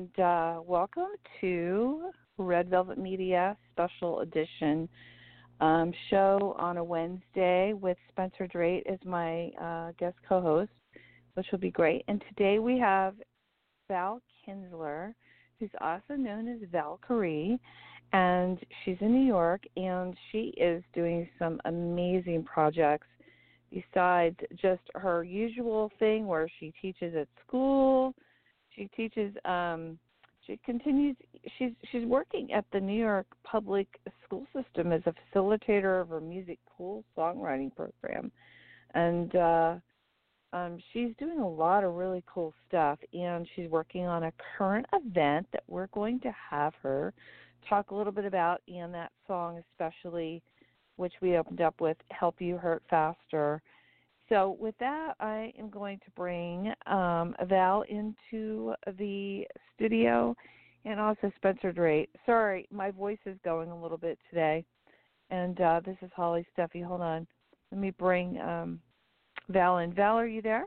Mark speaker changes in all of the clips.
Speaker 1: And uh, welcome to Red Velvet Media Special Edition um, show on a Wednesday with Spencer Drake as my uh, guest co-host, which will be great. And today we have Val Kinzler, who's also known as Valkyrie, and she's in New York, and she is doing some amazing projects besides just her usual thing where she teaches at school. She teaches um she continues she's she's working at the New York public school system as a facilitator of a music school songwriting program. And uh um she's doing a lot of really cool stuff and she's working on a current event that we're going to have her talk a little bit about and that song especially which we opened up with Help You Hurt Faster. So, with that, I am going to bring um, Val into the studio and also Spencer Drake. Sorry, my voice is going a little bit today. And uh, this is Holly Stephey. Hold on. Let me bring um, Val in. Val, are you there?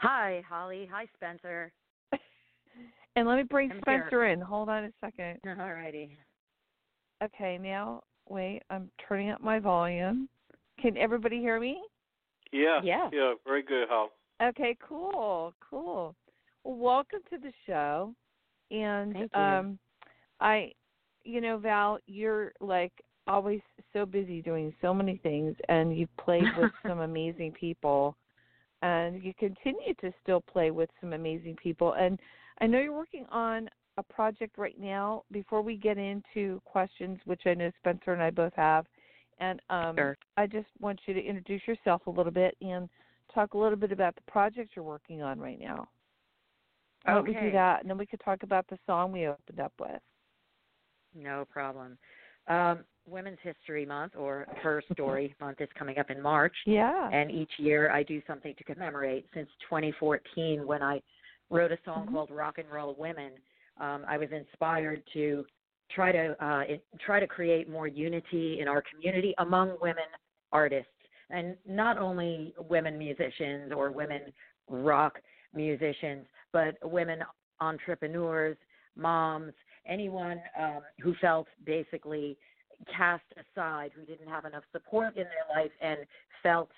Speaker 2: Hi, Holly. Hi, Spencer.
Speaker 1: and let me bring
Speaker 2: I'm
Speaker 1: Spencer
Speaker 2: here.
Speaker 1: in. Hold on a second.
Speaker 2: All righty.
Speaker 1: Okay, now wait. I'm turning up my volume. Can everybody hear me?
Speaker 3: Yeah.
Speaker 2: Yeah.
Speaker 3: Yeah. Very good, Hal.
Speaker 1: Okay, cool, cool. Well, welcome to the show. And
Speaker 2: Thank you.
Speaker 1: um I you know, Val, you're like always so busy doing so many things and you've played with some amazing people and you continue to still play with some amazing people and I know you're working on a project right now before we get into questions which I know Spencer and I both have and um
Speaker 2: Sure.
Speaker 1: I just want you to introduce yourself a little bit and talk a little bit about the project you're working on right now. Why don't we do that, and then we could talk about the song we opened up with.
Speaker 2: No problem. Um, Women's History Month, or Her Story Month, is coming up in March.
Speaker 1: Yeah.
Speaker 2: And each year I do something to commemorate. Since 2014, when I wrote a song
Speaker 1: Mhm.
Speaker 2: called Rock and Roll Women, um, I was inspired to try to uh, try to create more unity in our community among women artists, and not only women musicians or women rock musicians, but women entrepreneurs, moms, anyone um, who felt basically cast aside, who didn't have enough support in their life, and felt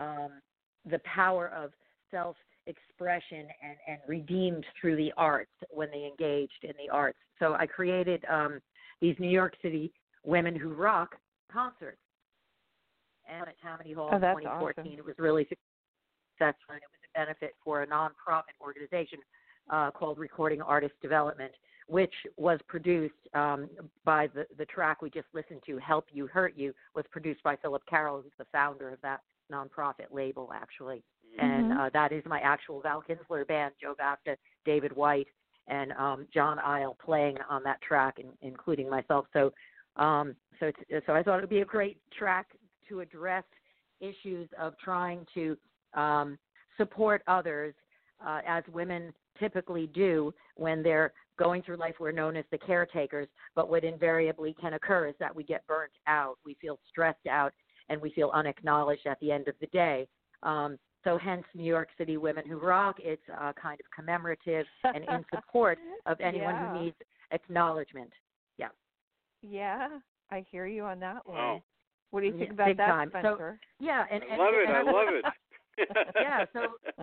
Speaker 2: um, the power of self expression and, and redeemed through the arts when they engaged in the arts. So I created um, these New York City Women Who Rock concerts. And at Tammany Hall
Speaker 1: Oh,
Speaker 2: in 2014,
Speaker 1: awesome.
Speaker 2: it was really successful. And it was a benefit for a nonprofit organization uh, called Recording Artist Development, which was produced um, by the, the track we just listened to, Help You Hurt You, was produced by Philip Carroll, who's the founder of that nonprofit label, actually. And
Speaker 1: Mhm.
Speaker 2: uh, that is my actual Val Kinzler band, Joe Vasta, David White, and um, John Isle playing on that track, in, including myself. So, um, so, it's, so I thought it would be a great track to address issues of trying to um, support others uh, as women typically do when they're going through life. We're known as the caretakers, but what invariably can occur is that we get burnt out, we feel stressed out, and we feel unacknowledged at the end of the day. Um, so, hence, New York City Women Who Rock. It's uh, kind of commemorative and in support of anyone
Speaker 1: Yeah.
Speaker 2: who needs acknowledgement. Yeah.
Speaker 1: Yeah, I hear you on that one.
Speaker 3: Wow.
Speaker 1: What do you
Speaker 2: Yeah,
Speaker 1: think about that,
Speaker 2: time. So-
Speaker 1: Spencer?
Speaker 2: Yeah, and,
Speaker 3: I
Speaker 2: and
Speaker 3: love it.
Speaker 2: and
Speaker 3: I love it.
Speaker 2: yeah so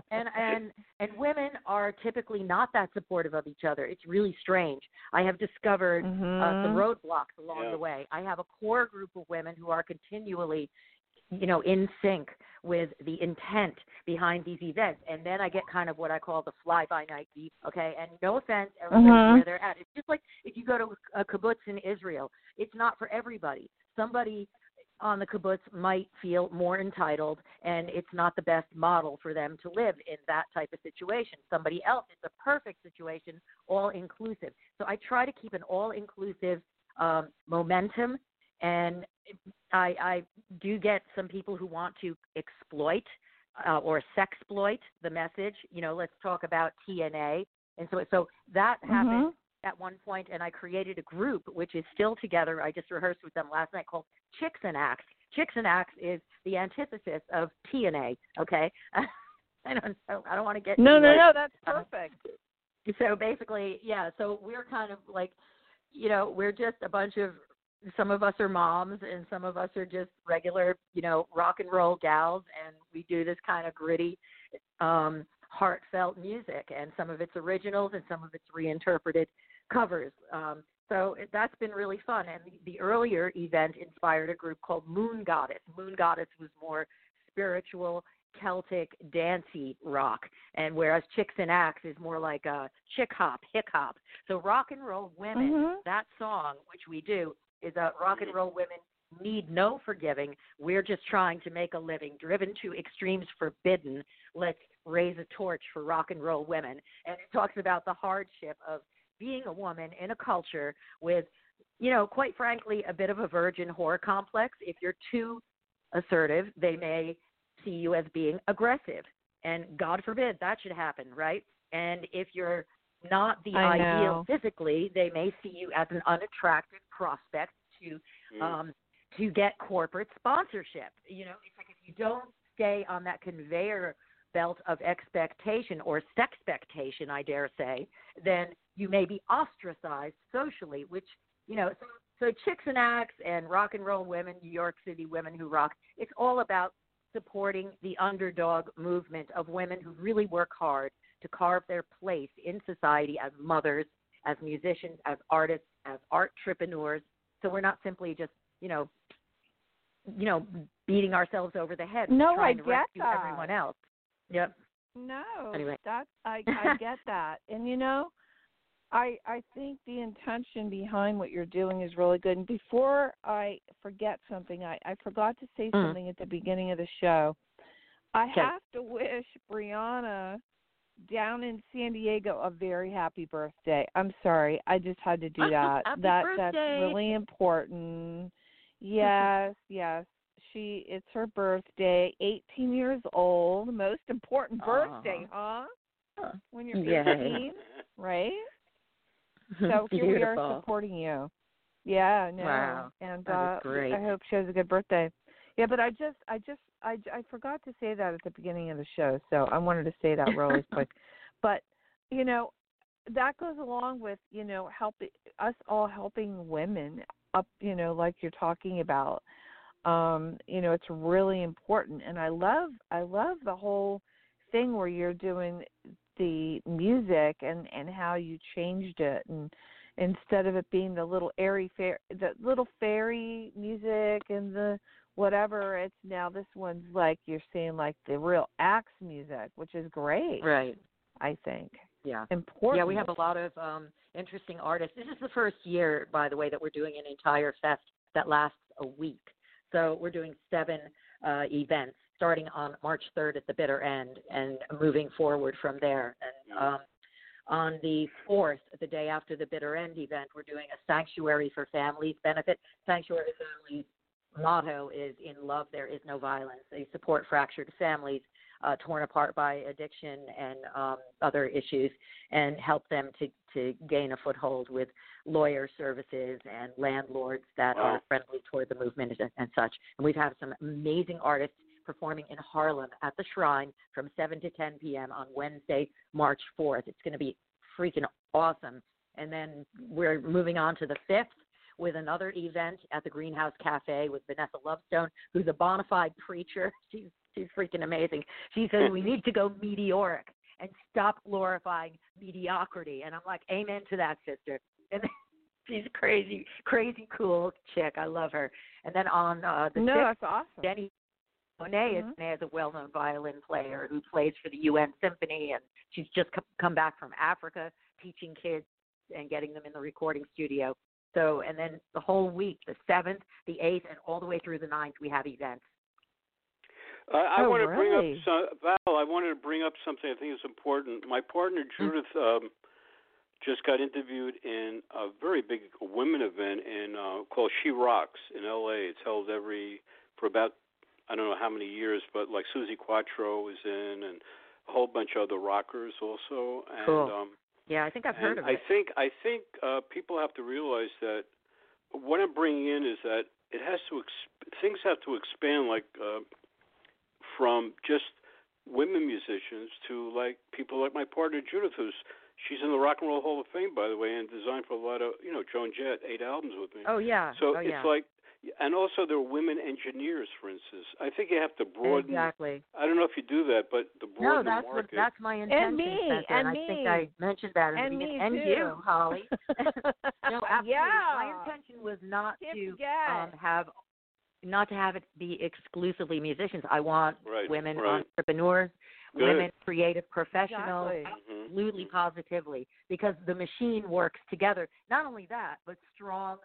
Speaker 2: and and and women are typically not that supportive of each other it's really strange i have discovered uh, some
Speaker 1: Mhm.
Speaker 2: roadblocks along
Speaker 3: Yeah.
Speaker 2: the way i have a core group of women who are continually you know in sync with the intent behind these events and then i get kind of what i call the fly by night beat okay and no offense everybody's
Speaker 1: Mhm.
Speaker 2: where they're at it's just like if you go to a kibbutz in israel it's not for everybody somebody on the kibbutz might feel more entitled and it's not the best model for them to live in that type of situation. Somebody else, it's a perfect situation, all inclusive. So I try to keep an all inclusive um, momentum and I, I do get some people who want to exploit uh, or sexploit the message. You know, let's talk about TNA. And so, so that happened
Speaker 1: Mhm.
Speaker 2: at one point and I created a group which is still together. I just rehearsed with them last night called Chicks and Axe. Chicks and Axe is the antithesis of TNA, okay? I don't. I don't want to get
Speaker 1: No, no,
Speaker 2: like,
Speaker 1: no. That's
Speaker 2: uh,
Speaker 1: perfect.
Speaker 2: so basically, yeah. So we're kind of like, you know, we're just a bunch of. Some of us are moms, and some of us are just regular, you know, rock and roll gals, and we do this kind of gritty, um, heartfelt music, and some of it's originals, and some of it's reinterpreted covers. Um, so it- that's been really fun. And the, the earlier event inspired a group called Moon Goddess. Moon Goddess was more spiritual, Celtic, dancey rock, and whereas Chicks and Axe is more like a chick hop, hick hop. So rock and roll women,
Speaker 1: Mhm.
Speaker 2: that song which we do is a rock and roll women need no forgiving. We're just trying to make a living, driven to extremes forbidden. Let's raise a torch for rock and roll women. And it talks about the hardship of being a woman in a culture with, you know, quite frankly, a bit of a virgin whore complex. If you're too assertive, they may see you as being aggressive. And God forbid that should happen, right? And if you're not the
Speaker 1: I
Speaker 2: ideal
Speaker 1: know.
Speaker 2: physically, they may see you as an unattractive prospect to
Speaker 3: Mm.
Speaker 2: um, to get corporate sponsorship. You know, it's like if you don't stay on that conveyor belt of expectation or sexpectation, I dare say, then you may be ostracized socially, which, you know, so, so chicks and acts and rock and roll women, New York City women who rock, it's all about supporting the underdog movement of women who really work hard to carve their place in society as mothers, as musicians, as artists, as art entrepreneurs. So we're not simply just, you know, you know, beating ourselves over the head
Speaker 1: No,
Speaker 2: trying
Speaker 1: I
Speaker 2: to
Speaker 1: get
Speaker 2: rescue
Speaker 1: that.
Speaker 2: everyone else. Yep.
Speaker 1: No,
Speaker 2: Anyway.
Speaker 1: that's I I get that, and you know, I I think the intention behind what you're doing is really good. And before I forget something, I I forgot to say
Speaker 2: Mm.
Speaker 1: something at the beginning of the show. I
Speaker 2: Okay.
Speaker 1: have to wish Brianna down in San Diego a very happy birthday. I'm sorry, I just had to do that.
Speaker 2: Happy
Speaker 1: that
Speaker 2: birthday.
Speaker 1: that's really important. Yes, yes. She it's her birthday, 18 years old. Most important birthday, huh? huh? When you're
Speaker 2: Yay.
Speaker 1: 18, right? So here we are supporting you. Yeah, no.
Speaker 2: Wow,
Speaker 1: And uh. I hope she has a good birthday. Yeah, but I just I just I I forgot to say that at the beginning of the show, so I wanted to say that really quick. But, you know, that goes along with, you know, helping us all helping women up, you know, like you're talking about. Um, you know, it's really important and I love I love the whole thing where you're doing the music and and how you changed it and instead of it being the little airy fair the little fairy music and the whatever it's now this one's like you're seeing like the real axe music which is great
Speaker 2: Right.
Speaker 1: i think
Speaker 2: Yeah.
Speaker 1: important
Speaker 2: Yeah, we have a lot of um, interesting artists. This is the first year, by the way, that we're doing an entire fest that lasts a week. So we're doing seven uh, events starting on March 3rd at the bitter end and moving forward from there. And um, on the 4th, the day after the bitter end event, we're doing a Sanctuary for Families benefit. Sanctuary for Families motto is in love there is no violence. They support fractured families uh, torn apart by addiction and um, other issues, and help them to to gain a foothold with lawyer services and landlords that
Speaker 3: Wow.
Speaker 2: are friendly toward the movement and, and such. And we've had some amazing artists performing in Harlem at the Shrine from 7 to 10 p.m. on Wednesday, March 4th. It's going to be freaking awesome. And then we're moving on to the 5th with another event at the Greenhouse Cafe with Vanessa Lovestone, who's a bona fide preacher. She's she's freaking amazing. She says we need to go meteoric and stop glorifying mediocrity. And I'm like, Amen to that, sister. And she's crazy, crazy cool chick. I love her. And then on uh the
Speaker 1: no
Speaker 2: sixth,
Speaker 1: that's awesome
Speaker 2: Jenny Monet is,
Speaker 1: Mhm.
Speaker 2: is a well-known violin player who plays for the UN Symphony, and she's just co- come back from Africa teaching kids and getting them in the recording studio. So, and then the whole week, the seventh, the eighth, and all the way through the ninth, we have events.
Speaker 3: I, I
Speaker 1: Oh,
Speaker 3: want to bring up some, Val. I wanted to bring up something I think is important. My partner Judith um, just got interviewed in a very big women event in uh, called She Rocks in L.A. It's held every for about I don't know how many years, but like Suzi Quatro is in, and a whole bunch of other rockers also. And
Speaker 2: Cool.
Speaker 3: um,
Speaker 2: Yeah, I think I've heard
Speaker 3: and
Speaker 2: of
Speaker 3: I think I think uh, people have to realize that what I'm bringing in is that it has to exp- things have to expand like uh, from just women musicians to like people like my partner Judith, who's she's in the Rock and Roll Hall of Fame, by the way, and designed for a lot of you know Joan Jett, eight albums with me.
Speaker 2: Oh yeah.
Speaker 3: So
Speaker 2: oh,
Speaker 3: it's
Speaker 2: yeah.
Speaker 3: like, and also there are women engineers, for instance. I think you have to broaden.
Speaker 2: Exactly.
Speaker 3: I don't know if you do that, but the
Speaker 2: No, that's
Speaker 3: the
Speaker 2: What, that's my intention, And
Speaker 1: me,
Speaker 2: Spencer,
Speaker 1: and
Speaker 2: I
Speaker 1: me.
Speaker 2: think I mentioned that in
Speaker 1: And
Speaker 2: the
Speaker 1: me.
Speaker 2: And
Speaker 1: too.
Speaker 2: you, Holly. no, absolutely.
Speaker 1: Yeah.
Speaker 2: My intention was not
Speaker 1: Can't
Speaker 2: to um, have not to have it be exclusively musicians. I want
Speaker 3: Right,
Speaker 2: women
Speaker 3: right.
Speaker 2: entrepreneurs,
Speaker 3: Good.
Speaker 2: women creative professionals,
Speaker 1: Exactly.
Speaker 3: Mhm.
Speaker 2: absolutely positively because the machine works together. Not only that, but strong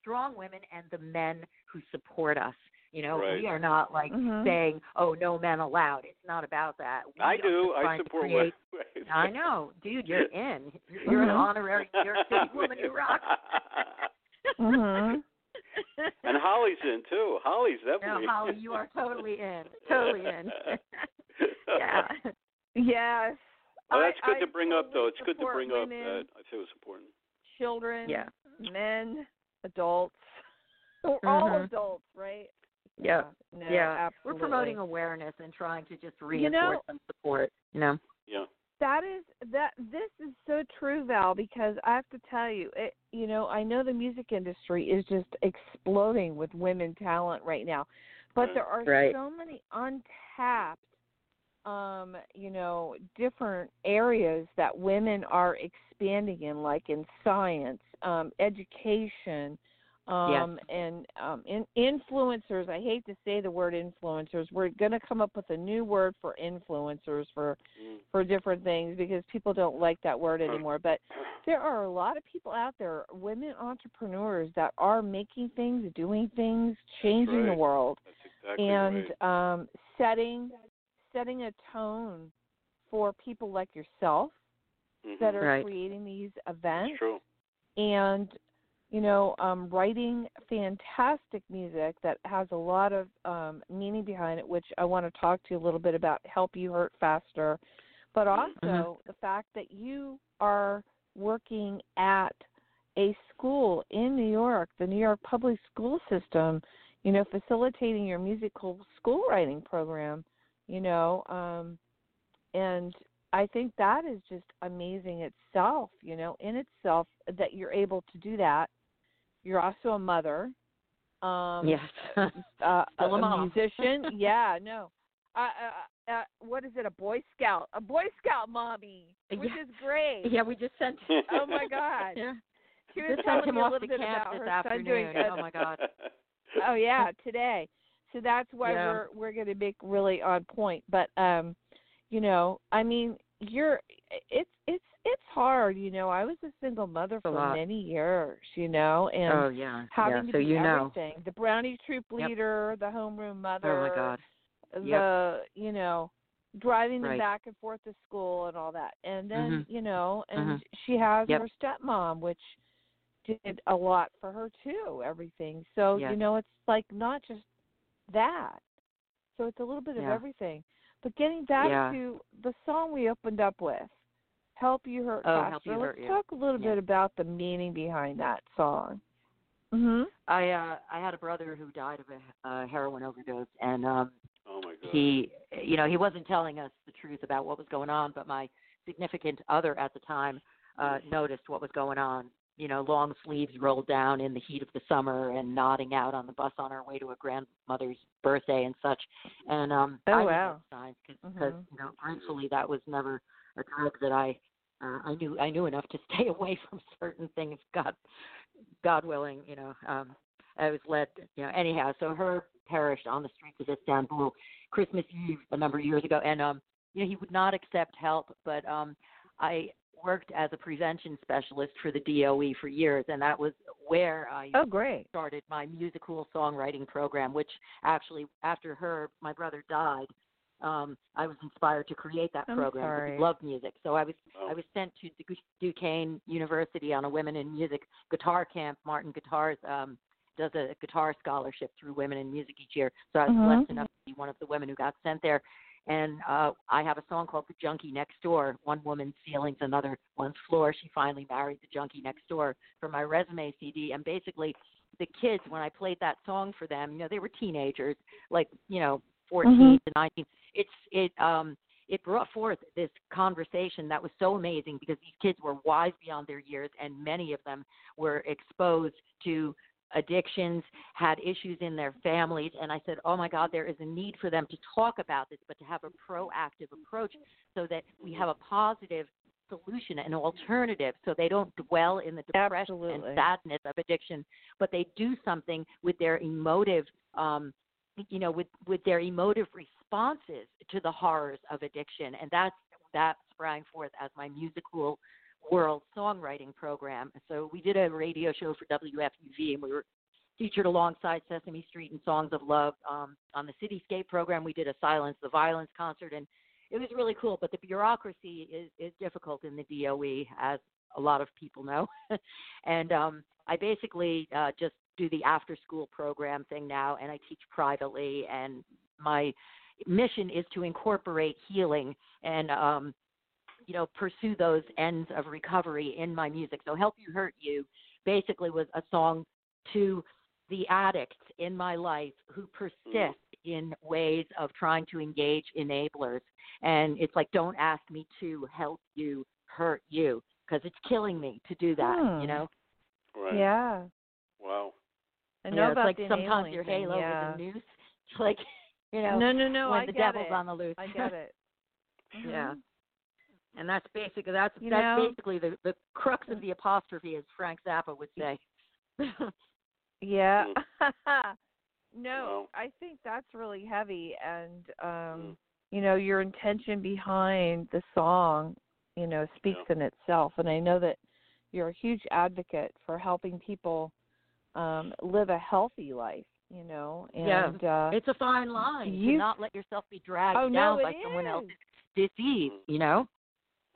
Speaker 2: strong women and the men who support us. You know,
Speaker 3: Right.
Speaker 2: we are not like
Speaker 1: Mhm.
Speaker 2: saying, "Oh, no men allowed." It's not about that. We
Speaker 3: I do.
Speaker 2: just
Speaker 3: I
Speaker 2: trying to
Speaker 3: support
Speaker 2: create
Speaker 3: women.
Speaker 2: I know, dude. You're in. You're an
Speaker 1: Mhm.
Speaker 2: honorary New York City woman who rocks.
Speaker 1: Mhm.
Speaker 3: and Holly's in too. Holly's definitely.
Speaker 2: no,
Speaker 3: definitely.
Speaker 2: Holly, you are totally in. Totally in. yeah.
Speaker 1: Yes.
Speaker 3: Well, that's
Speaker 1: I-
Speaker 3: good
Speaker 1: I
Speaker 3: to bring up, though. It's good to
Speaker 1: support
Speaker 3: bring up that. I feel it's important.
Speaker 1: children,
Speaker 2: Yeah.
Speaker 1: men, adults. We're all
Speaker 2: Mhm.
Speaker 1: adults, right?
Speaker 2: Yeah.
Speaker 1: No,
Speaker 2: Yeah.
Speaker 1: absolutely.
Speaker 2: We're promoting awareness and trying to just reinforce
Speaker 1: You know-
Speaker 2: and support. You know.
Speaker 3: Yeah.
Speaker 1: That is that this is so true, Val, because I have to tell you, it you know, I know the music industry is just exploding with women talent right now. But there are
Speaker 2: Right.
Speaker 1: so many untapped um, you know, different areas that women are expanding in, like in science, um, education, um, and um, in, influencers. I hate to say the word influencers. We're going to come up with a new word for influencers for
Speaker 3: Mm.
Speaker 1: for different things because people don't like that word anymore. But there are a lot of people out there, women entrepreneurs that are making things, doing things, changing the world,
Speaker 3: exactly
Speaker 1: and
Speaker 3: right.
Speaker 1: um, setting setting a tone for people like yourself
Speaker 3: Mhm.
Speaker 1: that are
Speaker 2: Right.
Speaker 1: creating these events
Speaker 3: true.
Speaker 1: And you know um writing fantastic music that has a lot of um meaning behind it which i want to talk to you a little bit about help you hurt faster but also
Speaker 2: Mhm.
Speaker 1: the fact that you are working at a school in new york the new york public school system you know facilitating your musical school writing program you know um and I think that is just amazing itself, you know, in itself that you're able to do that. You're also a mother, um,
Speaker 2: yes.
Speaker 1: uh,
Speaker 2: a
Speaker 1: a musician. yeah, no. Uh, uh, uh, what is it? A Boy Scout, a Boy Scout mommy, which
Speaker 2: Yeah.
Speaker 1: is great.
Speaker 2: yeah, we just sent.
Speaker 1: Oh my God.
Speaker 2: Yeah.
Speaker 1: She was
Speaker 2: Just
Speaker 1: telling
Speaker 2: sent him
Speaker 1: me a
Speaker 2: off
Speaker 1: little
Speaker 2: to
Speaker 1: bit
Speaker 2: camp
Speaker 1: about
Speaker 2: this
Speaker 1: her son doing.
Speaker 2: afternoon. Oh my God.
Speaker 1: oh yeah, today. So that's why
Speaker 2: Yeah.
Speaker 1: we're we're going to make really on point. But um, you know, I mean, you're it's it's it's hard. You know, I was a single mother for many years. You know, and
Speaker 2: oh yeah.
Speaker 1: having
Speaker 2: yeah.
Speaker 1: to
Speaker 2: so
Speaker 1: be
Speaker 2: you know.
Speaker 1: everything. The Brownie Troop
Speaker 2: Yep.
Speaker 1: leader, the homeroom mother,
Speaker 2: Oh my God.
Speaker 1: the you know driving them
Speaker 2: Right.
Speaker 1: back and forth to school and all that and then
Speaker 2: Mhm.
Speaker 1: you know and
Speaker 2: Mhm.
Speaker 1: she has
Speaker 2: Yep.
Speaker 1: her stepmom which did a lot for her too everything so
Speaker 2: Yes.
Speaker 1: you know it's like not just that so it's a little bit of everything but getting back
Speaker 2: Yeah.
Speaker 1: to the song we opened up with help you hurt
Speaker 2: Oh,
Speaker 1: faster
Speaker 2: Help You
Speaker 1: let's
Speaker 2: Hurt You.
Speaker 1: talk a little
Speaker 2: Yeah.
Speaker 1: bit about the meaning behind that song mhm
Speaker 2: I uh I had a brother who died of a uh, heroin overdose, and um
Speaker 3: oh my God.
Speaker 2: he you know he wasn't telling us the truth about what was going on, but my significant other at the time uh noticed what was going on. You know, long sleeves rolled down in the heat of the summer and nodding out on the bus on our way to a grandmother's birthday and such. And um
Speaker 1: Oh,
Speaker 2: I
Speaker 1: wow.
Speaker 2: signs because
Speaker 1: Mhm.
Speaker 2: you know gratefully that was never a drug that I uh, I knew I knew enough to stay away from certain things. God, God willing, you know. Um, I was led, you know. Anyhow, so her perished on the streets of Istanbul Christmas Eve a number of years ago, and um, you know, he would not accept help, but um, I worked as a prevention specialist for the DOE for years, and that was where I
Speaker 1: oh great
Speaker 2: started my musical songwriting program, which actually, after her, my brother died. Um, I was inspired to create that
Speaker 1: I'm
Speaker 2: program because
Speaker 1: sorry.
Speaker 2: he loved music. So I was
Speaker 3: Oh.
Speaker 2: I was sent to Duquesne University on a Women in Music guitar camp. Martin Guitars um, does a guitar scholarship through Women in Music each year. So I was blessed enough to be one of the women who got sent there. And uh, I have a song called "The Junkie Next Door." One woman's ceilings, another one's floor. She finally married the junkie next door for my resume CD. And basically, the kids, when I played that song for them, you know, they were teenagers, like you know, 14
Speaker 1: Mhm.
Speaker 2: to 19. It's it um it brought forth this conversation that was so amazing because these kids were wise beyond their years and many of them were exposed to addictions, had issues in their families and I said, "Oh my god, there is a need for them to talk about this, but to have a proactive approach so that we have a positive solution an alternative so they don't dwell in the depression
Speaker 1: Absolutely.
Speaker 2: and sadness of addiction but they do something with their emotive um you know with with their emotive responses to the horrors of addiction and that's that sprang forth as my musical world songwriting program so we did a radio show for WFUV and we were featured alongside Sesame Street and Songs of Love um, on the Cityscape program. We did a Silence the Violence concert, and it was really cool. But the bureaucracy is, is difficult in the DOE, as a lot of people know. and um, I basically uh, just do the after school program thing now, and I teach privately. And my mission is to incorporate healing and um, you know pursue those ends of recovery in my music. So "Help You Hurt You" basically was a song to the addicts in my life who persist in ways of trying to engage enablers. And it's like, don't ask me to help you hurt you because it's killing me to do that,
Speaker 1: Hmm.
Speaker 2: you know?
Speaker 3: Right.
Speaker 1: Yeah.
Speaker 3: Wow.
Speaker 1: I know
Speaker 2: yeah,
Speaker 1: about
Speaker 2: it's like
Speaker 1: the
Speaker 2: sometimes
Speaker 1: enabling
Speaker 2: your
Speaker 1: thing,
Speaker 2: halo
Speaker 1: yeah.
Speaker 2: is a noose. It's like, you know,
Speaker 1: no, no, no.
Speaker 2: when
Speaker 1: I
Speaker 2: the
Speaker 1: get
Speaker 2: devil's
Speaker 1: it.
Speaker 2: on the loose.
Speaker 1: I get it.
Speaker 2: Yeah. And that's basically that's
Speaker 1: You
Speaker 2: that's
Speaker 1: know-
Speaker 2: basically the the crux of the apostrophe, as Frank Zappa would say.
Speaker 1: Yeah.
Speaker 2: Mm.
Speaker 1: no,
Speaker 3: Wow.
Speaker 1: I think that's really heavy and um
Speaker 3: Mm.
Speaker 1: you know, your intention behind the song, you know, speaks in itself and I know that you're a huge advocate for helping people um live a healthy life, you know,
Speaker 2: Yeah.
Speaker 1: uh
Speaker 2: it's a fine line
Speaker 1: You-
Speaker 2: to not let yourself be dragged
Speaker 1: Oh,
Speaker 2: down
Speaker 1: it
Speaker 2: by someone
Speaker 1: is.
Speaker 2: else's disease, you know?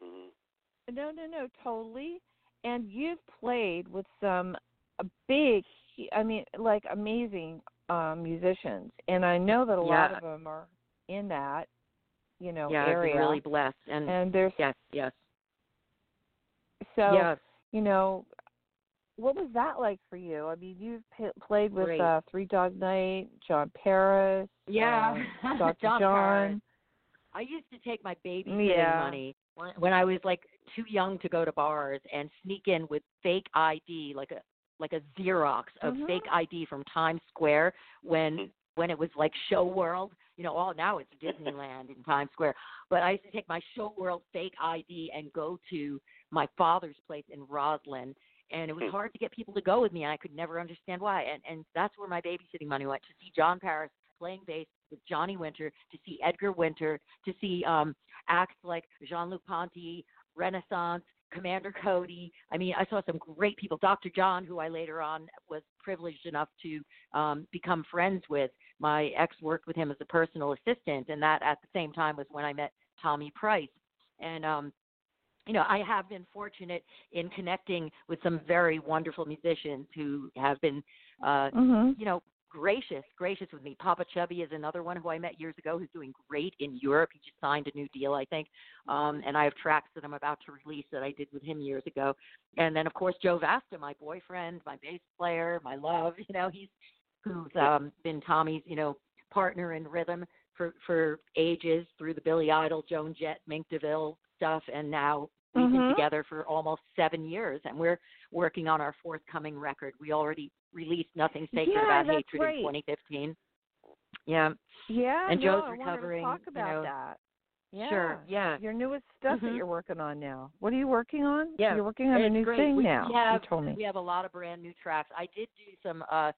Speaker 3: Hmm
Speaker 1: No, no, no, totally. And you've played with some uh, big, I mean, like amazing um musicians, and I know that a lot of them are in that, you know,
Speaker 2: yeah,
Speaker 1: area.
Speaker 2: been really blessed and,
Speaker 1: and there's
Speaker 2: yes, yes.
Speaker 1: so
Speaker 2: yes.
Speaker 1: you know, what was that like for you? I mean, you've p- played with
Speaker 2: Great.
Speaker 1: uh Three Dog Night, Jon Paris,
Speaker 2: Yeah.
Speaker 1: um, Dr.
Speaker 2: John
Speaker 1: John.
Speaker 2: I used to take my babysitting
Speaker 1: Yeah.
Speaker 2: money when, when I was like too young to go to bars and sneak in with fake ID, like a like a Xerox of
Speaker 1: Mhm.
Speaker 2: fake ID from Times Square when when it was like Show World. You know, all now it's Disneyland in Times Square. But I used to take my Show World fake ID and go to my father's place in Roslyn. And it was
Speaker 3: Hmm.
Speaker 2: hard to get people to go with me, and I could never understand why. And and that's where my babysitting money went to see Jon Paris playing bass with Johnny Winter, to see Edgar Winter, to see um acts like Jean Luc Ponty, Renaissance, Commander Cody. I mean, I saw some great people. Dr. John, who I later on was privileged enough to um, become friends with. My ex worked with him as a personal assistant, and that at the same time was when I met Tommy Price. And um, you know, I have been fortunate in connecting with some very wonderful musicians who have been, uh,
Speaker 1: Mhm.
Speaker 2: you know, gracious, gracious with me. Popa Chubby is another one who I met years ago who's doing great in Europe. He just signed a new deal, I think. Um, and I have tracks that I'm about to release that I did with him years ago. And then of course Joe Vasta, my boyfriend, my bass player, my love, you know, he's who's um been Tommy's, you know, partner in rhythm for for ages through the Billy Idol, Joan Jett, Mink DeVille stuff and now we've been
Speaker 1: Mhm.
Speaker 2: together for almost seven years and we're working on our forthcoming record. We already released Nothing Sacred
Speaker 1: Yeah,
Speaker 2: About Hatred in 2015. Yeah,
Speaker 1: Yeah,
Speaker 2: And
Speaker 1: no,
Speaker 2: Joe's
Speaker 1: to
Speaker 2: recovering,
Speaker 1: talk
Speaker 2: you
Speaker 1: about
Speaker 2: know.
Speaker 1: that. Yeah.
Speaker 2: sure. Yeah.
Speaker 1: Your newest stuff that
Speaker 2: Mhm.
Speaker 1: you're working on now. What are you working on?
Speaker 2: Yeah,
Speaker 1: You're working on a new
Speaker 2: great.
Speaker 1: thing
Speaker 2: we,
Speaker 1: now.
Speaker 2: Have,
Speaker 1: you told me.
Speaker 2: We have a lot of brand new tracks. I did do some uh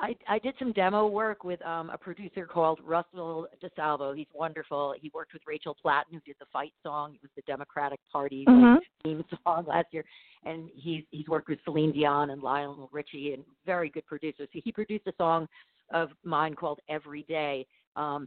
Speaker 2: I I did some demo work with um a producer called Russell DeSalvo. He's wonderful. He worked with Rachel Platten who did the fight song. It was the Democratic Party like,
Speaker 1: Mhm.
Speaker 2: theme song last year. And he's he's worked with Celine Dion and Lionel Richie and very good producers. So he produced a song of mine called Every Day. Um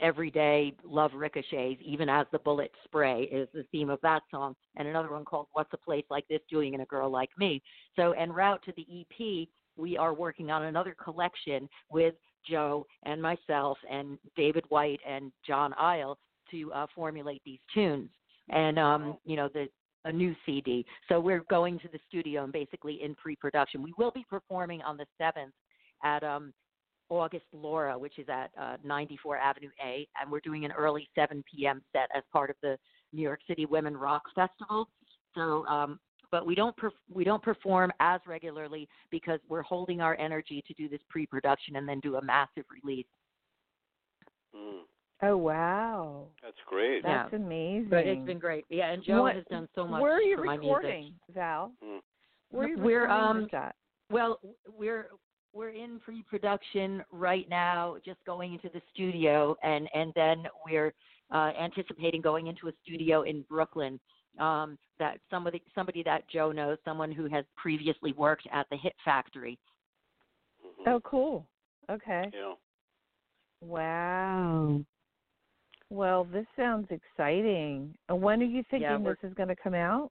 Speaker 3: Mm.
Speaker 2: Every Day Love Ricochets, even as the bullets spray is the theme of that song. And another one called What's a Place Like This Doing in a Girl Like Me. So en route to the EP, we are working on another collection with Joe and myself and David White and John Isle to uh, formulate these tunes. And um, you know, the a new CD. So we're going to the studio and basically in pre-production. We will be performing on the seventh at um August Laura, which is at uh, 94 Avenue A, and we're doing an early 7 p.m. set as part of the New York City Women Rock Festival. So, um, but we don't perf- we don't perform as regularly because we're holding our energy to do this pre-production and then do a massive release.
Speaker 3: Mm,
Speaker 1: Oh wow,
Speaker 3: that's great.
Speaker 2: Yeah.
Speaker 1: that's amazing.
Speaker 2: But it's been great. Yeah, and Joe
Speaker 1: What-
Speaker 2: has done so much
Speaker 1: Where are you
Speaker 2: for
Speaker 1: recording. Val?
Speaker 3: Mm.
Speaker 1: Where are you
Speaker 2: We're,
Speaker 1: recording
Speaker 2: um,
Speaker 1: this?
Speaker 2: Well, we're we're in pre-production right now, just going into the studio, and and then we're uh, anticipating going into a studio in Brooklyn. Um, that somebody somebody that Joe knows, someone who has previously worked at the Hit Factory.
Speaker 3: Mhm.
Speaker 1: Oh, cool. Okay.
Speaker 3: Yeah.
Speaker 1: Wow. Well, this sounds exciting. Uh, When are you thinking
Speaker 2: Yeah,
Speaker 1: this is going to come out?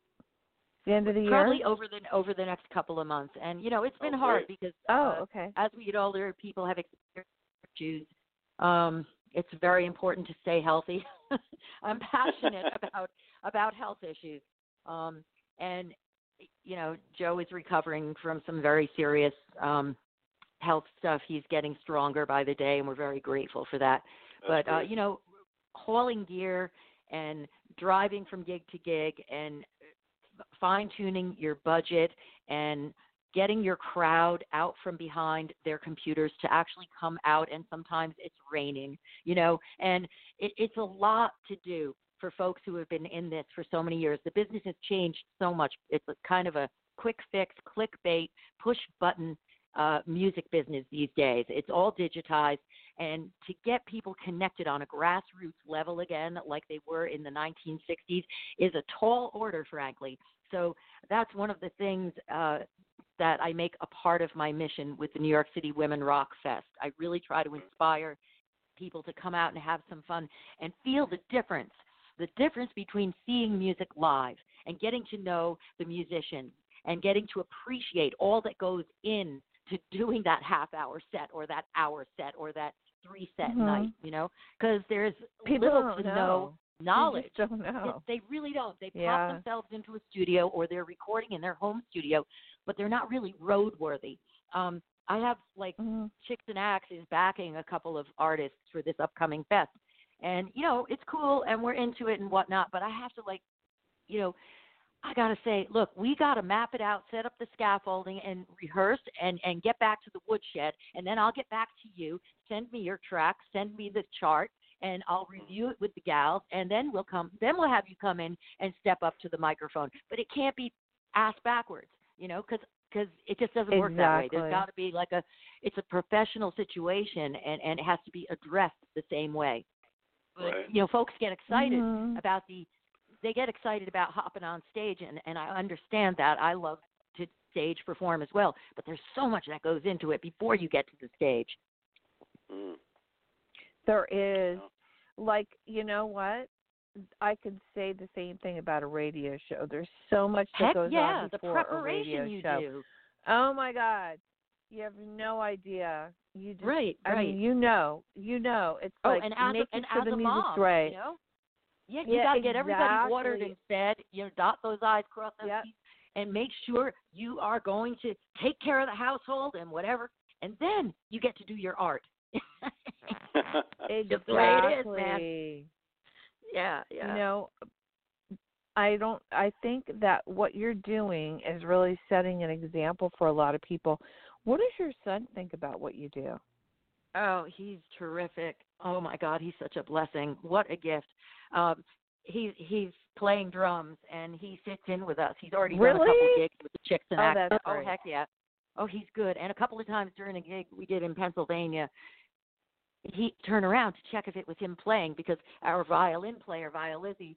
Speaker 1: The end of the year.
Speaker 2: Probably over the over the next couple of months, and you know it's been
Speaker 3: Oh,
Speaker 2: hard
Speaker 3: great.
Speaker 2: because
Speaker 1: Oh,
Speaker 2: uh,
Speaker 1: okay.
Speaker 2: as we get older, people have experienced issues. Um, it's very important to stay healthy. I'm passionate about about health issues, um, and you know, Joe is recovering from some very serious um, health stuff. He's getting stronger by the day, and we're very grateful for that.
Speaker 3: That's
Speaker 2: but uh, you know, hauling gear and driving from gig to gig and fine tuning your budget and getting your crowd out from behind their computers to actually come out and sometimes it's raining you know? And it, it's a lot to do for folks who have been in this for so many years. The business has changed so much. It's a kind of a quick fix clickbait push button uh, music business these days it's all digitized and to get people connected on a grassroots level again like they were in the 1960s is a tall order frankly so that's one of the things uh, that I make a part of my mission with the New York City Women Rock Fest. I really try to inspire people to come out and have some fun and feel the difference the difference between seeing music live and getting to know the musicians and getting to appreciate all that goes in to doing that half hour set or that hour set or that three set
Speaker 1: Mhm.
Speaker 2: night you know because there's
Speaker 1: People
Speaker 2: little to
Speaker 1: know.
Speaker 2: no knowledge
Speaker 1: just don't know.
Speaker 2: they really don't. They
Speaker 1: Yeah.
Speaker 2: pop themselves into a studio or they're recording in their home studio, but they're not really roadworthy. Um, I have like
Speaker 1: Mhm.
Speaker 2: Chicks and Axe is backing a couple of artists for this upcoming fest, and you know it's cool and we're into it and whatnot. But I have to like, you know, I gotta say, look, we gotta map it out, set up the scaffolding, and rehearse and and get back to the woodshed, and then I'll get back to you. Send me your track, send me the chart, and I'll review it with the gals, and then we'll come. Then we'll have you come in and step up to the microphone. But it can't be ass backwards, you know, because because it just doesn't work that way. There's got to be like a, it's a professional situation, and and it has to be addressed the same way. But
Speaker 3: Right.
Speaker 2: you know, folks get excited
Speaker 1: Mhm.
Speaker 2: about the, they get excited about hopping on stage, and and I understand that. I love to stage perform as well, but there's so much that goes into it before you get to the stage.
Speaker 3: Mm.
Speaker 1: There is, like, you know what? I could say the same thing about a radio show. There's so much that
Speaker 2: Heck
Speaker 1: goes
Speaker 2: yeah,
Speaker 1: on
Speaker 2: the
Speaker 1: before a radio
Speaker 2: preparation you
Speaker 1: show.
Speaker 2: do.
Speaker 1: Oh my God, you have no idea. You just,
Speaker 2: Right,
Speaker 1: I
Speaker 2: right.
Speaker 1: mean, you know, you know. It's
Speaker 2: Oh,
Speaker 1: like
Speaker 2: and as
Speaker 1: make
Speaker 2: a, and
Speaker 1: sure
Speaker 2: as
Speaker 1: the
Speaker 2: a
Speaker 1: music's
Speaker 2: mom,
Speaker 1: right.
Speaker 2: you know, yeah, you
Speaker 1: Yeah,
Speaker 2: got to get everybody watered and fed. You know, dot those i's, cross those
Speaker 1: Yep.
Speaker 2: t's, and make sure you are going to take care of the household and whatever, and then you get to do your art. Just the way it is, man.
Speaker 1: Exactly.
Speaker 2: Yeah, yeah.
Speaker 1: You know, I don't. I think that what you're doing is really setting an example for a lot of people. What does your son think about what you do?
Speaker 2: Oh, he's terrific. Oh my God, he's such a blessing. What a gift. Um, he's he's playing drums and he sits in with us. He's already done a couple
Speaker 1: Really?
Speaker 2: gigs with the Chicks and
Speaker 1: Oh, that's
Speaker 2: oh heck yeah. Oh, he's good. And a couple of times during a gig we did in Pennsylvania, he turned around to check if it was him playing because our violin player, Via Lizzie,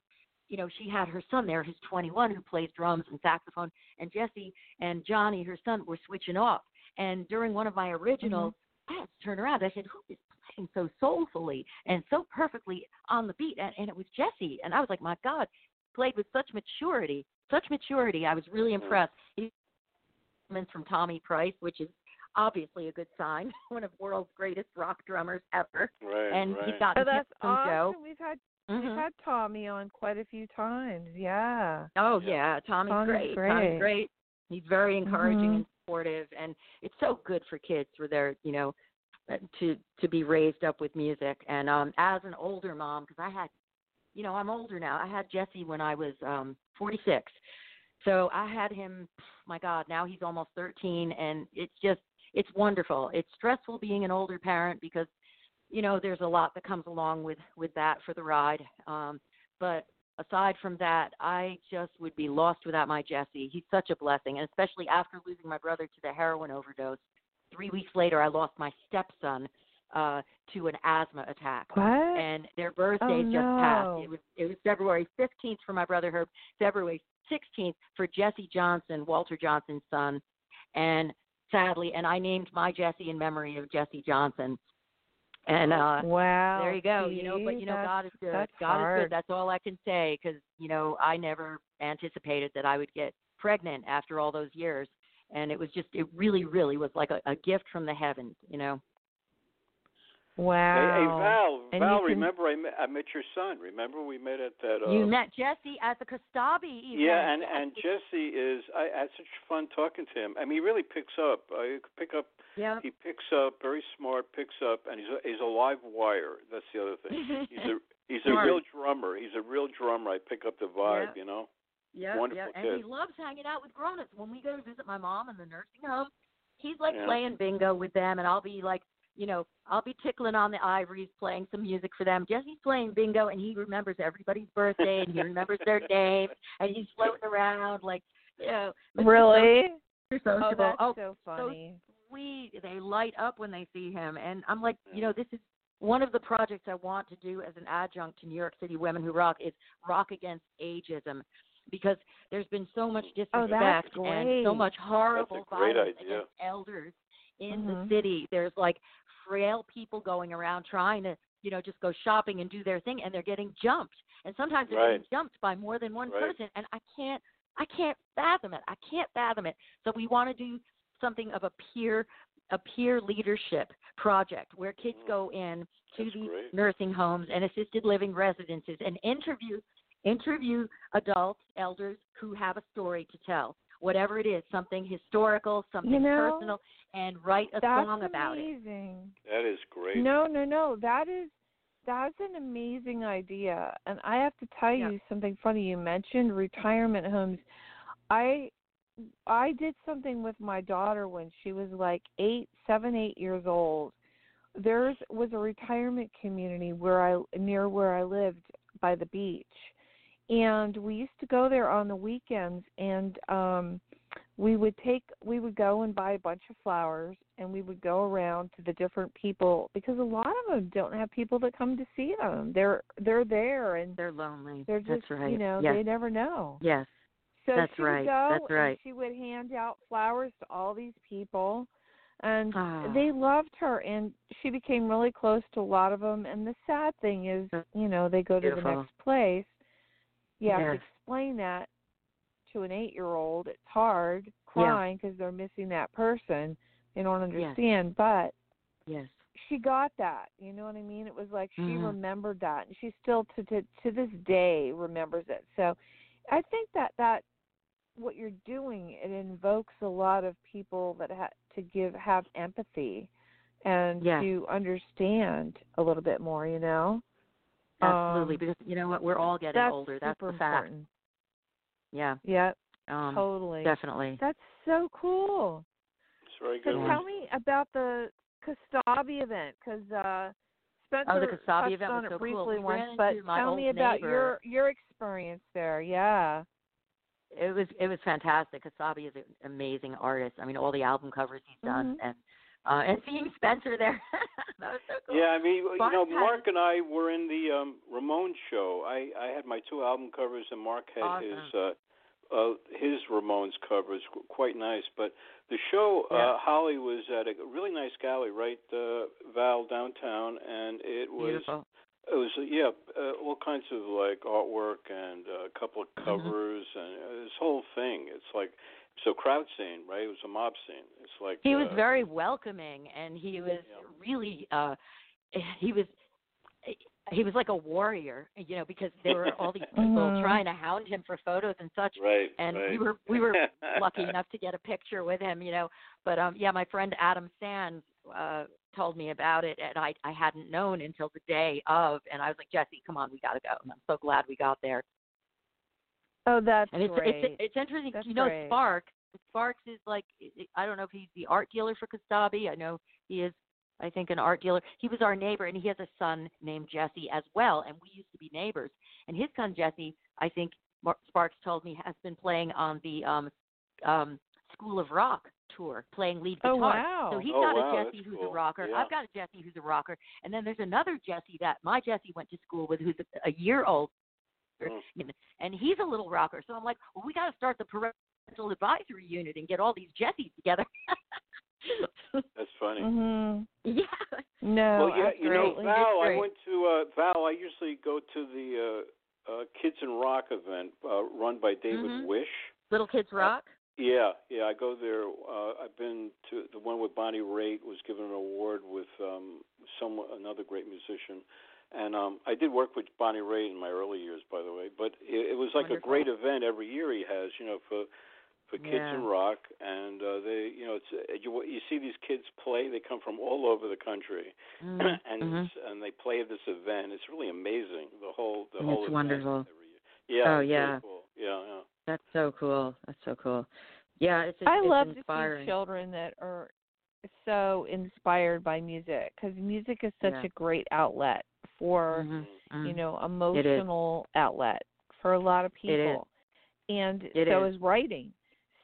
Speaker 2: you know, she had her son there who's 21 who plays drums and saxophone, and Jesse and Johnny, her son, were switching off. And during one of my originals, I had to turn around. I said, "Who is playing so soulfully and so perfectly on the beat?" And, and it was Jesse. And I was like, "My God!" Played with such maturity, such maturity. I was really impressed. He from Tommy Price, which is obviously a good sign. One of the world's greatest rock drummers ever.
Speaker 3: right.
Speaker 2: and
Speaker 3: right.
Speaker 2: he's gotten
Speaker 1: Oh, that's
Speaker 2: tips from
Speaker 1: awesome.
Speaker 2: Joe.
Speaker 1: We've had we've
Speaker 2: Mhm.
Speaker 1: had Tommy on quite a few times. Yeah.
Speaker 2: Oh
Speaker 3: Yeah.
Speaker 2: yeah, Tommy's,
Speaker 1: Tommy's
Speaker 2: great.
Speaker 1: great.
Speaker 2: Tommy's great. He's very encouraging
Speaker 1: Mhm.
Speaker 2: and supportive, and it's so good for kids for their, you know, to to be raised up with music. And um, as an older mom, because I had, you know, I'm older now. I had Jesse when I was um, 46, so I had him. My God, now he's almost 13, and it's just it's wonderful. It's stressful being an older parent because you know there's a lot that comes along with with that for the ride. Um, but aside from that, I just would be lost without my Jesse. He's such a blessing, and especially after losing my brother to the heroin overdose. Three weeks later, I lost my stepson uh, to an asthma attack.
Speaker 1: What?
Speaker 2: And their birthdays
Speaker 1: Oh,
Speaker 2: just passed. It was it was February 15th for my brother Herb, February 16th for Jesse Johnson, Walter Johnson's son, and sadly, and I named my Jesse in memory of Jesse Johnson. And uh
Speaker 1: wow.
Speaker 2: there you go. You know, but you know, God is good. God is good. That's all I can say because you know I never anticipated that I would get pregnant after all those years, and it was just it really, really was like a, a gift from the heavens. You know.
Speaker 1: Wow.
Speaker 3: Hey, hey Val,
Speaker 1: And
Speaker 3: Val,
Speaker 1: you can-
Speaker 3: remember I met, I met your son. Remember we met at that. Uh,
Speaker 2: you met Jesse at the Kostabi event.
Speaker 3: Yeah, and and Jesse is. I had such fun talking to him. I mean, he really picks up. I pick up.
Speaker 2: yeah.
Speaker 3: He picks up. Very smart. Picks up, and he's a, he's a live wire. That's the other thing. He's a he's a real drummer. He's a real drummer. I pick up the vibe.
Speaker 2: Yeah.
Speaker 3: You know.
Speaker 2: Yeah,
Speaker 3: Wonderful
Speaker 2: yeah,
Speaker 3: kid.
Speaker 2: and he loves hanging out with grown-ups. When we go to visit my mom in the nursing home, he's like
Speaker 3: Yeah.
Speaker 2: playing bingo with them, and I'll be like, you know, I'll be tickling on the ivories, playing some music for them. Jesse's playing bingo, and he remembers everybody's birthday, and he remembers their names, and he's floating around like, you know,
Speaker 1: Really?
Speaker 2: So-
Speaker 1: Oh, that's
Speaker 2: oh,
Speaker 1: so funny.
Speaker 2: sweet. They light up when they see him. And I'm like, you know, this is one of the projects I want to do as an adjunct to New York City Women Who Rock is rock against ageism. Because there's been so much
Speaker 1: Oh,
Speaker 2: disrespect
Speaker 1: that's
Speaker 2: and so much horrible
Speaker 3: That's a
Speaker 2: violence
Speaker 3: idea.
Speaker 2: against elders in
Speaker 1: Mhm.
Speaker 2: the city. There's like frail people going around trying to, you know, just go shopping and do their thing and they're getting jumped. And sometimes they're getting jumped by more than one
Speaker 3: Right.
Speaker 2: person and I can't I can't fathom it. I can't fathom it. So we want to do something of a peer a peer leadership project where kids
Speaker 3: Mm.
Speaker 2: go in to
Speaker 3: That's
Speaker 2: these
Speaker 3: great.
Speaker 2: nursing homes and assisted living residences and interview interview adults, elders who have a story to tell. Whatever it is, something historical, something
Speaker 1: You know,
Speaker 2: personal, and write a
Speaker 1: That's
Speaker 2: song about it.
Speaker 1: amazing.
Speaker 3: That is great.
Speaker 1: No, no, no. That is that's an amazing idea. And I have to tell
Speaker 2: Yeah.
Speaker 1: you something funny. You mentioned retirement homes. I I did something with my daughter when she was like eight, seven, eight years old. There was a retirement community where I near where I lived by the beach. And we used to go there on the weekends and um we would take we would go and buy a bunch of flowers and we would go around to the different people because a lot of them don't have people that come to see them they're they're there and
Speaker 2: They're lonely.
Speaker 1: they're just
Speaker 2: That's right.
Speaker 1: you know
Speaker 2: yes.
Speaker 1: they never know
Speaker 2: yes.
Speaker 1: so
Speaker 2: That's
Speaker 1: she
Speaker 2: right.
Speaker 1: would go
Speaker 2: That's right.
Speaker 1: and she would hand out flowers to all these people and
Speaker 2: Ah.
Speaker 1: they loved her and she became really close to a lot of them and the sad thing is you know they go to the next place to explain that to an eight year old it's hard crying because they're missing that person. They don't understand but
Speaker 2: Yes.
Speaker 1: she got that. You know what i mean? It was like she
Speaker 2: Mhm.
Speaker 1: remembered that and she still to to to this day remembers it. So i think that that what you're doing it invokes a lot of people that ha- to give have empathy and
Speaker 2: Yes.
Speaker 1: to understand a little bit more you know
Speaker 2: Absolutely.
Speaker 1: Um,
Speaker 2: because you know what? We're all getting
Speaker 1: that's
Speaker 2: older. That's
Speaker 1: super
Speaker 2: the fact.
Speaker 1: important
Speaker 2: Yeah.
Speaker 1: yeah
Speaker 2: Um,
Speaker 1: totally
Speaker 2: Definitely.
Speaker 1: that's so cool
Speaker 3: It's very
Speaker 1: So
Speaker 3: good.
Speaker 2: Yeah.
Speaker 1: tell me about the Kastabi event because uh, Spencer
Speaker 2: Oh, the Kasabi
Speaker 1: touched
Speaker 2: event
Speaker 1: on
Speaker 2: was
Speaker 1: it
Speaker 2: so cool.
Speaker 1: briefly
Speaker 2: We
Speaker 1: once, but tell me about
Speaker 2: neighbor.
Speaker 1: your your experience there. Yeah.
Speaker 2: it was it was fantastic. Kasabi is an amazing artist. I mean, all the album covers he's done,
Speaker 1: Mhm.
Speaker 2: and uh, and seeing Spencer there, that was so cool.
Speaker 3: Yeah, I mean, you
Speaker 2: Mark
Speaker 3: know,
Speaker 2: had-
Speaker 3: Mark and I were in the um Ramones show. I I had my two album covers, and Mark had
Speaker 2: Awesome.
Speaker 3: his uh, uh his Ramones covers, qu- quite nice. But the show,
Speaker 2: Yeah.
Speaker 3: uh Holly was at a really nice gallery, right, uh, Val downtown, and it was
Speaker 2: Beautiful.
Speaker 3: it was uh, yeah, uh, all kinds of like artwork and uh, a couple of
Speaker 2: Mm-hmm.
Speaker 3: covers and uh, this whole thing. It's like so crowd scene, right? It was a mob scene. It's like
Speaker 2: He was
Speaker 3: uh,
Speaker 2: very welcoming, and he was
Speaker 3: Yeah.
Speaker 2: really uh he was he was like a warrior, you know, because there were all these people
Speaker 1: Mhm.
Speaker 2: trying to hound him for photos and such.
Speaker 3: right,
Speaker 2: and
Speaker 3: right.
Speaker 2: we were we were lucky enough to get a picture with him, you know. But um yeah, my friend Adam Sands uh told me about it and I I hadn't known until the day of and I was like, Jesse, come on, we gotta go. And I'm so glad we got there.
Speaker 1: Oh, that's
Speaker 2: And it's
Speaker 1: great.
Speaker 2: it's it's interesting.
Speaker 1: That's
Speaker 2: you know,
Speaker 1: great.
Speaker 2: Sparks. Sparks is like I don't know if he's the art dealer for Kastabi. I know he is. I think an art dealer. He was our neighbor, and he has a son named Jesse as well. And we used to be neighbors. And his son Jesse, I think Mar- Sparks told me, has been playing on the um, um, School of Rock tour, playing lead guitar.
Speaker 1: oh wow.
Speaker 2: So he's
Speaker 3: Oh,
Speaker 2: got
Speaker 3: wow,
Speaker 2: a Jesse
Speaker 3: that's
Speaker 2: who's
Speaker 3: cool.
Speaker 2: a rocker.
Speaker 3: Yeah.
Speaker 2: I've got a Jesse who's a rocker, and then there's another Jesse that my Jesse went to school with, who's a, a year old,
Speaker 3: Mm.
Speaker 2: and he's a little rocker. So I'm like, well, we got to start the parental advisory unit and get all these Jessies together.
Speaker 3: That's funny.
Speaker 1: Mhm.
Speaker 2: yeah.
Speaker 1: No,
Speaker 3: well, yeah, you know. Val. I went to uh, Val. I usually go to the uh, uh, Kids in Rock event uh, run by David
Speaker 2: Mhm.
Speaker 3: Wish.
Speaker 2: Little Kids Rock.
Speaker 3: Yeah, yeah. I go there. Uh, I've been to the one with Bonnie Raitt was given an award with um, some another great musician, and um, I did work with Bonnie Raitt in my early years, by the way. But it, it was like
Speaker 2: Wonderful.
Speaker 3: a great event every year he has. You know, for for kids
Speaker 2: Yeah.
Speaker 3: in rock, and uh, they, you know, it's uh, you you see these kids play. They come from all over the country,
Speaker 2: Mhm,
Speaker 3: and
Speaker 2: mhm.
Speaker 3: it's, and they play at this event. It's really amazing. The whole the
Speaker 2: It's
Speaker 3: whole event
Speaker 2: wonderful.
Speaker 3: every year. Yeah.
Speaker 2: Oh,
Speaker 3: it's really
Speaker 2: yeah.
Speaker 3: cool. Yeah, yeah.
Speaker 2: That's so cool. That's so cool. Yeah, it's just,
Speaker 1: I
Speaker 2: it's
Speaker 1: love to see children that are so inspired by music because music is such
Speaker 2: Yeah.
Speaker 1: a great outlet for
Speaker 2: Mhm, mhm.
Speaker 1: you know emotional outlet for a lot of people, and
Speaker 2: It
Speaker 1: so
Speaker 2: is.
Speaker 1: is writing.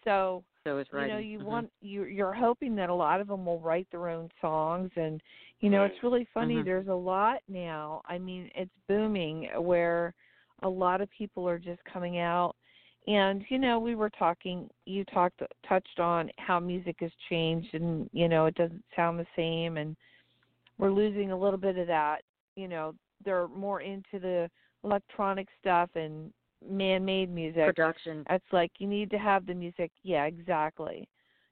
Speaker 1: So
Speaker 2: so is
Speaker 1: you know you
Speaker 2: Mhm.
Speaker 1: want you you're hoping that a lot of them will write their own songs and you know
Speaker 3: Right.
Speaker 1: it's really funny
Speaker 2: Mhm.
Speaker 1: there's a lot now i mean it's booming where a lot of people are just coming out and you know we were talking you talked touched on how music has changed and you know it doesn't sound the same and we're losing a little bit of that you know they're more into the electronic stuff and man-made music
Speaker 2: production.
Speaker 1: it's like you need to have the music. Yeah, exactly.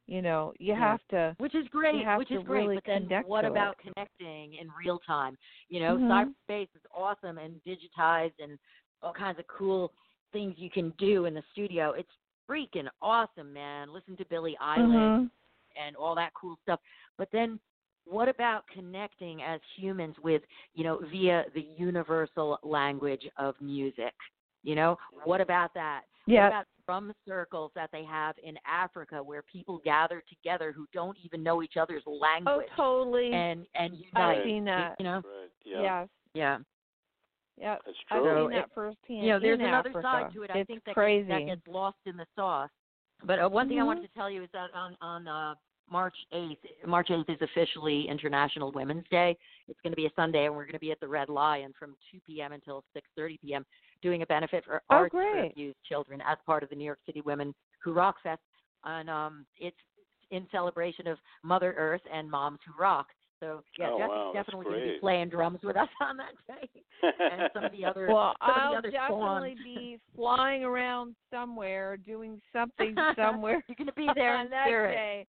Speaker 1: You know, you
Speaker 2: Yeah.
Speaker 1: have to.
Speaker 2: Which is great, which is great.
Speaker 1: really
Speaker 2: but then what
Speaker 1: to it.
Speaker 2: about connecting in real time? You know,
Speaker 1: Mhm.
Speaker 2: cyberspace is awesome and digitized and all kinds of cool things you can do in the studio. It's freaking awesome, man. Listen to Billie Eilish
Speaker 1: Mhm.
Speaker 2: and all that cool stuff. But then what about connecting as humans with, you know, via the universal language of music? You know, what about that? What
Speaker 1: Yeah.
Speaker 2: about drum circles that they have in Africa where people gather together who don't even know each other's language Oh,
Speaker 1: totally.
Speaker 2: and and
Speaker 1: I've seen that.
Speaker 2: You know?
Speaker 3: Right. Yeah.
Speaker 1: Yes.
Speaker 2: Yeah.
Speaker 1: Yep.
Speaker 3: That's
Speaker 1: I've
Speaker 3: true.
Speaker 2: So
Speaker 1: seen that firsthand.
Speaker 2: You know, there's
Speaker 1: in
Speaker 2: another
Speaker 1: Africa.
Speaker 2: side to it. I
Speaker 1: it's
Speaker 2: think that
Speaker 1: crazy.
Speaker 2: Gets, that gets lost in the sauce. But uh, one thing I wanted to tell you is that on on uh, March 8th, March 8th is officially International Women's Day. It's going to be a Sunday, and we're going to be at the Red Lion from 2 p.m. until 6:30 p.m. doing a benefit for
Speaker 1: Oh,
Speaker 2: arts for abused children as part of the New York City Women Who Rock Fest, and um, it's in celebration of Mother Earth and Moms Who Rock. So yeah,
Speaker 3: Oh,
Speaker 2: Jesse's
Speaker 3: wow,
Speaker 2: definitely going to be playing drums with us on that day, and some of the other
Speaker 1: Well,
Speaker 2: some of the
Speaker 1: I'll
Speaker 2: other
Speaker 1: definitely
Speaker 2: songs.
Speaker 1: be flying around somewhere, doing something somewhere
Speaker 2: You're going to be there
Speaker 1: on that
Speaker 2: spirit.
Speaker 1: day.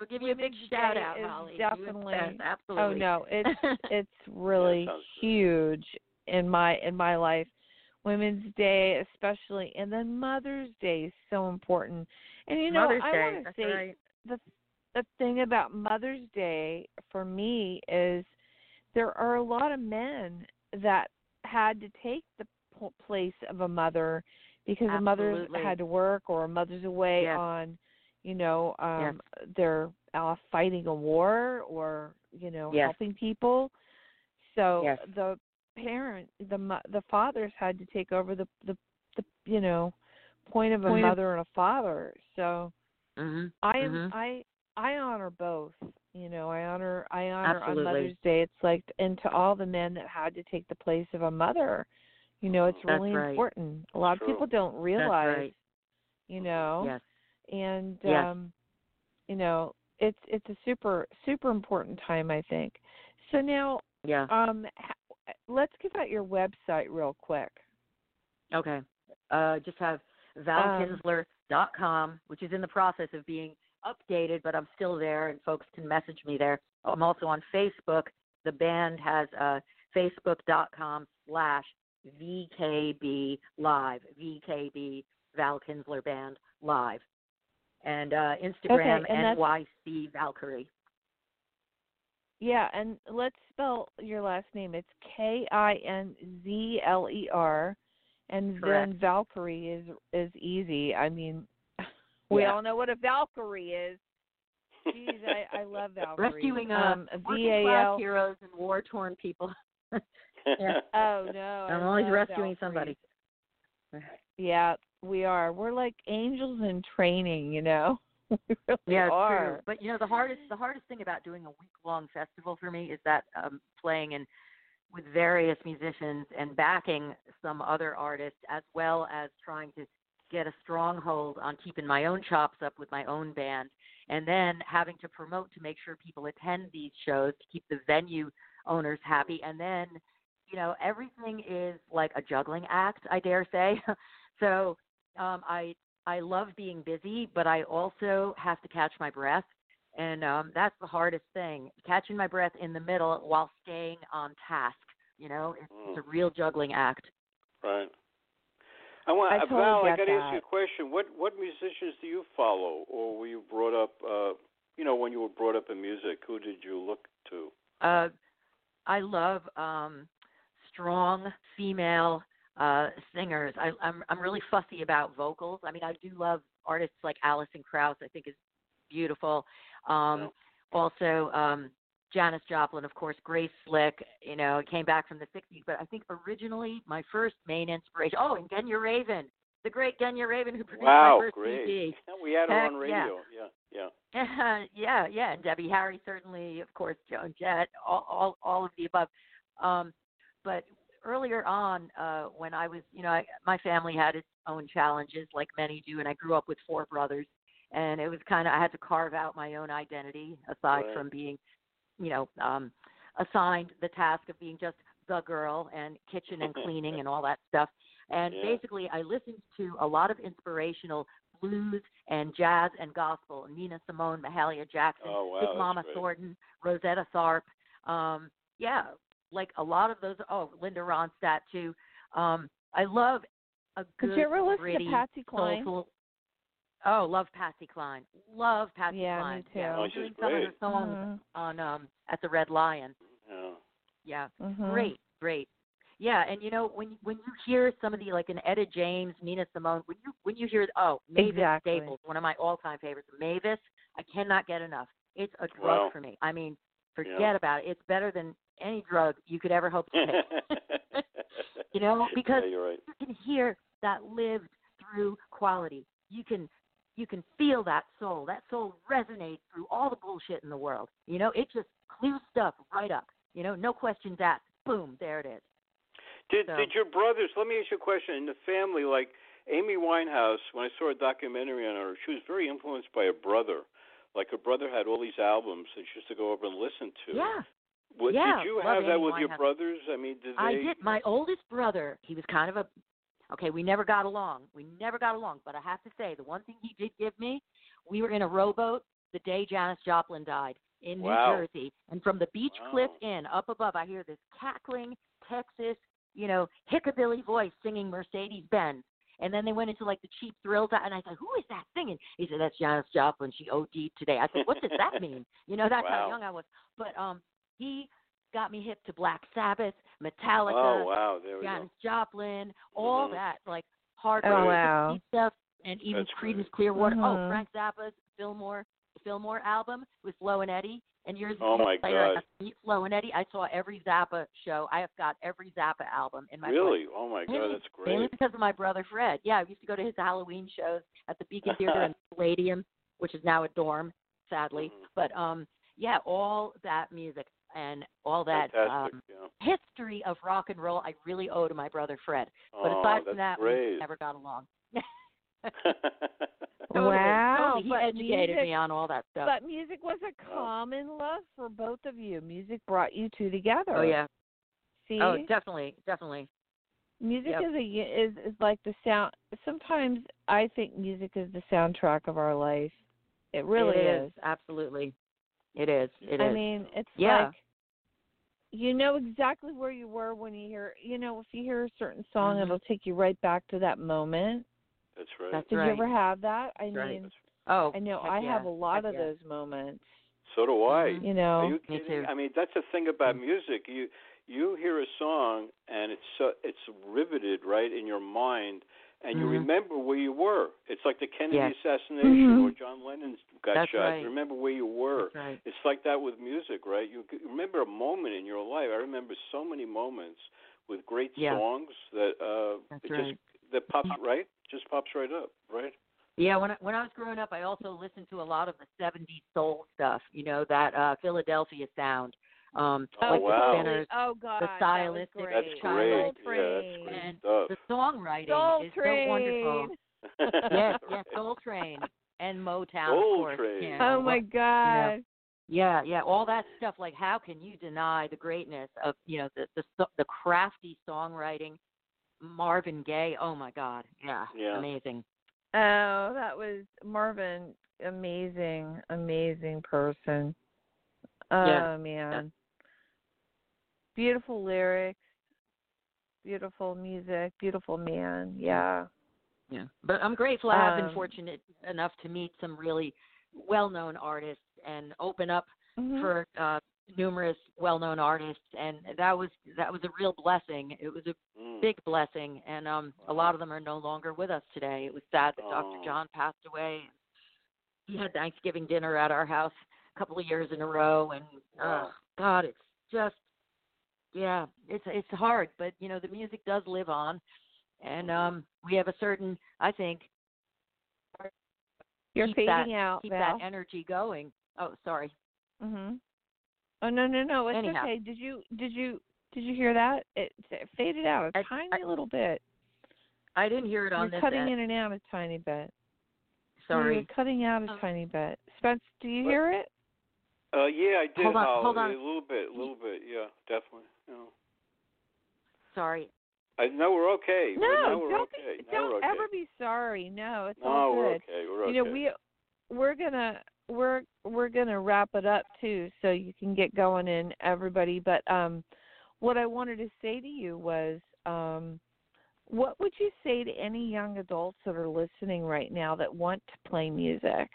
Speaker 2: We'll give you a big shout out,
Speaker 1: is
Speaker 2: Holly.
Speaker 1: Definitely-
Speaker 2: absolutely.
Speaker 1: Oh no, it's it's really huge in my in my life. Women's Day especially and then Mother's Day is so important. And you know,
Speaker 2: Mother's
Speaker 1: I want to say
Speaker 2: right.
Speaker 1: the the thing about Mother's Day for me is there are a lot of men that had to take the p- place of a mother because a mother had to work or a mother's away
Speaker 2: Yes.
Speaker 1: on you know um they're uh, fighting a war or you know
Speaker 2: Yes.
Speaker 1: helping people so
Speaker 2: Yes.
Speaker 1: the parent the the fathers had to take over the the, the you know point of a
Speaker 2: Point of-
Speaker 1: mother and a father so
Speaker 2: Mhm.
Speaker 1: I am
Speaker 2: Mhm.
Speaker 1: I I honor both. You know, I honor I honor
Speaker 2: Absolutely.
Speaker 1: on Mother's Day. It's like and to all the men that had to take the place of a mother. You know, it's
Speaker 2: That's
Speaker 1: really
Speaker 2: right.
Speaker 1: important. A lot
Speaker 3: True.
Speaker 1: of people don't realize,
Speaker 2: right.
Speaker 1: you know.
Speaker 2: Yes.
Speaker 1: And
Speaker 2: Yes.
Speaker 1: um you know, it's it's a super super important time I think. So now
Speaker 2: Yeah.
Speaker 1: um let's give out your website real quick.
Speaker 2: Okay. Uh, just have
Speaker 1: Um,
Speaker 2: valkinzler.com, which is in the process of being updated, but I'm still there, and folks can message me there. I'm also on Facebook. The band has uh, facebook.com slash VKB Live, VKB Val Kinzler Band Live, and uh, Instagram
Speaker 1: and that's-
Speaker 2: NYC Valkyrie.
Speaker 1: Yeah, and let's spell your last name. It's K I N Z L E R, and
Speaker 2: Correct.
Speaker 1: then Valkyrie is is easy. I mean, we
Speaker 2: Yeah.
Speaker 1: all know what a Valkyrie is. Jeez, I I love Valkyrie.
Speaker 2: Rescuing uh,
Speaker 1: um,
Speaker 2: working
Speaker 1: V A
Speaker 2: class
Speaker 1: L.
Speaker 2: heroes and war torn people. Yeah.
Speaker 1: Oh no, I
Speaker 2: I'm always rescuing
Speaker 1: Valkyries.
Speaker 2: somebody.
Speaker 1: Yeah, we are. We're like angels in training, you know. we really
Speaker 2: Yeah,
Speaker 1: are.
Speaker 2: true. But you know, the hardest the hardest thing about doing a week long festival for me is that um playing in with various musicians and backing some other artists as well as trying to get a stronghold on keeping my own chops up with my own band and then having to promote to make sure people attend these shows to keep the venue owners happy and then you know everything is like a juggling act i dare say so um i i love being busy but i also have to catch my breath and um that's the hardest thing catching my breath in the middle while staying on task you know it's, it's a real juggling act
Speaker 3: Right. I want
Speaker 1: I
Speaker 3: uh,
Speaker 1: totally
Speaker 3: Val. I got to ask you a question. What what musicians do you follow, or were you brought up? uh You know, when you were brought up in music, who did you look to?
Speaker 2: Uh, I love um, strong female uh, singers. I, I'm I'm really fussy about vocals. I mean, I do love artists like Alison Krauss. I think is beautiful. Um,
Speaker 3: Yeah.
Speaker 2: Also, um, Janis Joplin, of course, Grace Slick. You know, came back from the '60s, but I think originally my first main inspiration. Oh, and Genya Ravan, the great Genya Ravan, who produced
Speaker 3: wow,
Speaker 2: my first
Speaker 3: great!
Speaker 2: CD.
Speaker 3: We had her
Speaker 2: Heck,
Speaker 3: on
Speaker 2: yeah.
Speaker 3: radio. Yeah, yeah.
Speaker 2: yeah, yeah, and Debbie Harry certainly, of course, Joan Jett, all, all, all of the above. Um, but earlier on, uh, when I was, you know, I, my family had its own challenges, like many do, and I grew up with four brothers, and it was kind of I had to carve out my own identity aside
Speaker 3: Right.
Speaker 2: from being, you know, um, assigned the task of being just the girl and kitchen and cleaning and all that stuff. And
Speaker 3: Yeah.
Speaker 2: basically, I listened to a lot of inspirational blues and jazz and gospel. Nina Simone, Mahalia Jackson,
Speaker 3: Oh, wow,
Speaker 2: Big Mama
Speaker 3: great.
Speaker 2: Thornton, Rosetta Tharpe. Um, yeah, like a lot of those. Oh, Linda Ronstadt too. Um, I love a good,
Speaker 1: Did you ever listen
Speaker 2: gritty,
Speaker 1: to Patsy Cline?
Speaker 2: soulful. Oh, love Patsy Cline. Love Patsy
Speaker 1: Yeah, me
Speaker 2: Cline.
Speaker 1: too.
Speaker 2: Yeah,
Speaker 3: Oh, she's
Speaker 2: doing some of her
Speaker 3: great.
Speaker 2: songs
Speaker 1: Mhm.
Speaker 2: on um at the Red Lion.
Speaker 3: Yeah.
Speaker 2: Yeah,
Speaker 1: Mhm.
Speaker 2: great, great. Yeah, and you know when when you hear some of the like an Etta James, Nina Simone, when you when you hear oh Mavis
Speaker 1: Exactly.
Speaker 2: Staples, one of my all time favorites, Mavis, I cannot get enough. It's a drug
Speaker 3: Wow.
Speaker 2: for me. I mean, forget
Speaker 3: Yeah.
Speaker 2: about it. It's better than any drug you could ever hope to take. you know, because
Speaker 3: yeah, right.
Speaker 2: you can hear that lived through quality. You can you can feel that soul. That soul resonates through all the bullshit in the world. You know, it just clues stuff right up. You know, no questions asked. Boom, there it is.
Speaker 3: Did
Speaker 2: So-
Speaker 3: did your brothers? Let me ask you a question. In the family, like Amy Winehouse, when I saw a documentary on her, she was very influenced by her brother. Like her brother had all these albums that she used to go over and listen to.
Speaker 2: Yeah.
Speaker 3: What,
Speaker 2: yeah,
Speaker 3: did you have that with your brothers? I mean, did they?
Speaker 2: I did. My oldest brother, he was kind of a okay, we never got along. We never got along, but I have to say the one thing he did give me, we were in a rowboat the day Janis Joplin died in
Speaker 3: Wow.
Speaker 2: New Jersey. And from the Beach
Speaker 3: Wow.
Speaker 2: Cliff Inn up above I hear this cackling Texas, you know, hickabilly voice singing Mercedes Benz. And then they went into like the cheap thrills and I said, Who is that singing? He said, That's Janis Joplin. She OD'd today. I said, What does that mean? You know, that's
Speaker 3: Wow.
Speaker 2: how young I was. But um he got me hip to Black Sabbath, Metallica,
Speaker 3: Oh wow, there we
Speaker 2: Janis
Speaker 3: go.
Speaker 2: Joplin, all
Speaker 3: Mhm.
Speaker 2: that like hard
Speaker 1: Oh,
Speaker 2: rock,
Speaker 1: wow.
Speaker 2: stuff, and even
Speaker 3: That's
Speaker 2: Creedence
Speaker 3: great.
Speaker 2: Clearwater. Oh,
Speaker 1: Mhm.
Speaker 2: Frank Zappa's Fillmore, the Fillmore album with Flo and Eddie. And years
Speaker 3: Oh, my
Speaker 2: later, I
Speaker 3: God.
Speaker 2: got to meet Flo and Eddie. I saw every Zappa show. I have got every Zappa album in my
Speaker 3: Really? Oh my
Speaker 2: Mainly-
Speaker 3: God, that's great.
Speaker 2: Mainly because of my brother Fred. Yeah, I used to go to his Halloween shows at the Beacon Theater and Palladium, which is now a dorm, sadly.
Speaker 3: Mhm.
Speaker 2: But um, yeah, all that music and all that
Speaker 3: Fantastic.
Speaker 2: um,
Speaker 3: yeah.
Speaker 2: history of rock and roll, I really owe to my brother Fred. But
Speaker 3: oh,
Speaker 2: aside from that,
Speaker 3: great.
Speaker 2: we never got along.
Speaker 1: Wow,
Speaker 2: totally. He
Speaker 1: but
Speaker 2: educated
Speaker 1: music-
Speaker 2: me on all that stuff.
Speaker 1: But music was a
Speaker 3: Wow.
Speaker 1: common love for both of you. Music brought you two together.
Speaker 2: oh yeah.
Speaker 1: See,
Speaker 2: Oh, definitely, definitely.
Speaker 1: music
Speaker 2: yep.
Speaker 1: is a is is like the sound. Sometimes I think music is the soundtrack of our life. It really
Speaker 2: It is. Absolutely. It is. It is.
Speaker 1: I mean, it's
Speaker 2: Yeah.
Speaker 1: like you know exactly where you were when you hear. You know, if you hear a certain song,
Speaker 2: Mhm.
Speaker 1: it'll take you right back to that moment.
Speaker 3: That's right.
Speaker 2: That's
Speaker 1: Did
Speaker 2: right.
Speaker 1: you ever have that? I
Speaker 2: Right.
Speaker 1: mean,
Speaker 2: oh,
Speaker 1: I know I
Speaker 2: yeah.
Speaker 1: have a lot
Speaker 2: Heck
Speaker 1: of
Speaker 2: yeah.
Speaker 1: those moments.
Speaker 3: So do I.
Speaker 2: Mhm.
Speaker 1: You know.
Speaker 3: Are you
Speaker 2: Me too.
Speaker 3: I mean, that's the thing about music. You you hear a song and it's so, it's riveted right in your mind, and you
Speaker 2: Mhm.
Speaker 3: remember where you were. It's like the Kennedy
Speaker 2: Yes.
Speaker 3: assassination
Speaker 1: Mhm.
Speaker 3: or John Lennon got
Speaker 2: That's
Speaker 3: shot.
Speaker 2: right.
Speaker 3: You remember where you were.
Speaker 2: Right.
Speaker 3: It's like that with music, right? You remember a moment in your life. I remember so many moments with great
Speaker 2: Yeah.
Speaker 3: songs that uh
Speaker 2: That's
Speaker 3: it
Speaker 2: right.
Speaker 3: just that pops right, just pops right up, right?
Speaker 2: Yeah, when I, when I was growing up, I also listened to a lot of the '70s soul stuff. You know that uh Philadelphia sound, um,
Speaker 3: Oh,
Speaker 2: like
Speaker 3: wow.
Speaker 2: the Spinners.
Speaker 1: Oh God,
Speaker 2: the
Speaker 1: that was
Speaker 2: stylistic
Speaker 1: great.
Speaker 3: That's
Speaker 2: Child
Speaker 3: great. Yeah, that's great
Speaker 2: And
Speaker 3: stuff.
Speaker 2: The songwriting
Speaker 1: Soul
Speaker 2: is
Speaker 1: Train.
Speaker 2: so wonderful. yes, yes, Soul Train and Motown,
Speaker 3: Soul
Speaker 2: of course.
Speaker 3: Train.
Speaker 2: Can't
Speaker 1: Oh
Speaker 2: go
Speaker 1: my
Speaker 2: wrong.
Speaker 1: God.
Speaker 2: Yeah, yeah, all that stuff. Like, how can you deny the greatness of you know the the so- the crafty songwriting? Marvin Gaye. Oh my God. Yeah.
Speaker 3: Yeah.
Speaker 2: Amazing.
Speaker 1: Oh, that was Marvin. Amazing, amazing person. Oh
Speaker 2: Yeah.
Speaker 1: man. Beautiful lyrics, beautiful music, beautiful man. Yeah.
Speaker 2: Yeah. But I'm grateful. I have
Speaker 1: Um,
Speaker 2: been fortunate enough to meet some really well-known artists and open up
Speaker 1: Mhm.
Speaker 2: for uh, numerous well-known artists, and that was that was a real blessing. It was a
Speaker 3: Mm.
Speaker 2: big blessing, and um, a lot of them are no longer with us today. It was sad that
Speaker 3: Oh.
Speaker 2: Dr. John passed away. He had Thanksgiving dinner at our house a couple of years in a row, and
Speaker 3: Wow.
Speaker 2: uh, God, it's just yeah, it's it's hard, but you know the music does live on, and um, we have a certain I think
Speaker 1: You're
Speaker 2: keep
Speaker 1: fading
Speaker 2: that,
Speaker 1: out,
Speaker 2: keep
Speaker 1: Val.
Speaker 2: that energy going. Oh, sorry.
Speaker 1: Mhm. Oh no no no! It's
Speaker 2: Anyhow.
Speaker 1: okay. Did you did you did you hear that? It, it faded out a
Speaker 2: I-
Speaker 1: tiny
Speaker 2: I-
Speaker 1: little bit.
Speaker 2: I didn't hear it on
Speaker 1: You're
Speaker 2: this
Speaker 1: cutting
Speaker 2: end.
Speaker 1: in and out a tiny bit.
Speaker 2: Sorry.
Speaker 1: You're cutting out a
Speaker 2: Oh.
Speaker 1: tiny bit. Spence, do you
Speaker 3: What?
Speaker 1: hear it?
Speaker 3: Uh, yeah, I did.
Speaker 2: Hold on,
Speaker 3: Hal.
Speaker 2: hold on.
Speaker 3: A little bit, a little bit. Yeah, definitely. Know.
Speaker 2: Sorry.
Speaker 3: I know we're okay.
Speaker 1: No,
Speaker 3: now we're
Speaker 1: don't
Speaker 3: okay.
Speaker 1: be,
Speaker 3: now
Speaker 1: don't
Speaker 3: we're okay.
Speaker 1: ever be sorry. No, it's
Speaker 3: no,
Speaker 1: all
Speaker 3: we're
Speaker 1: good.
Speaker 3: okay. We're okay.
Speaker 1: You know, we we're gonna we're we're gonna wrap it up too, so you can get going in everybody. But um, what I wanted to say to you was, um, what would you say to any young adults that are listening right now that want to play music,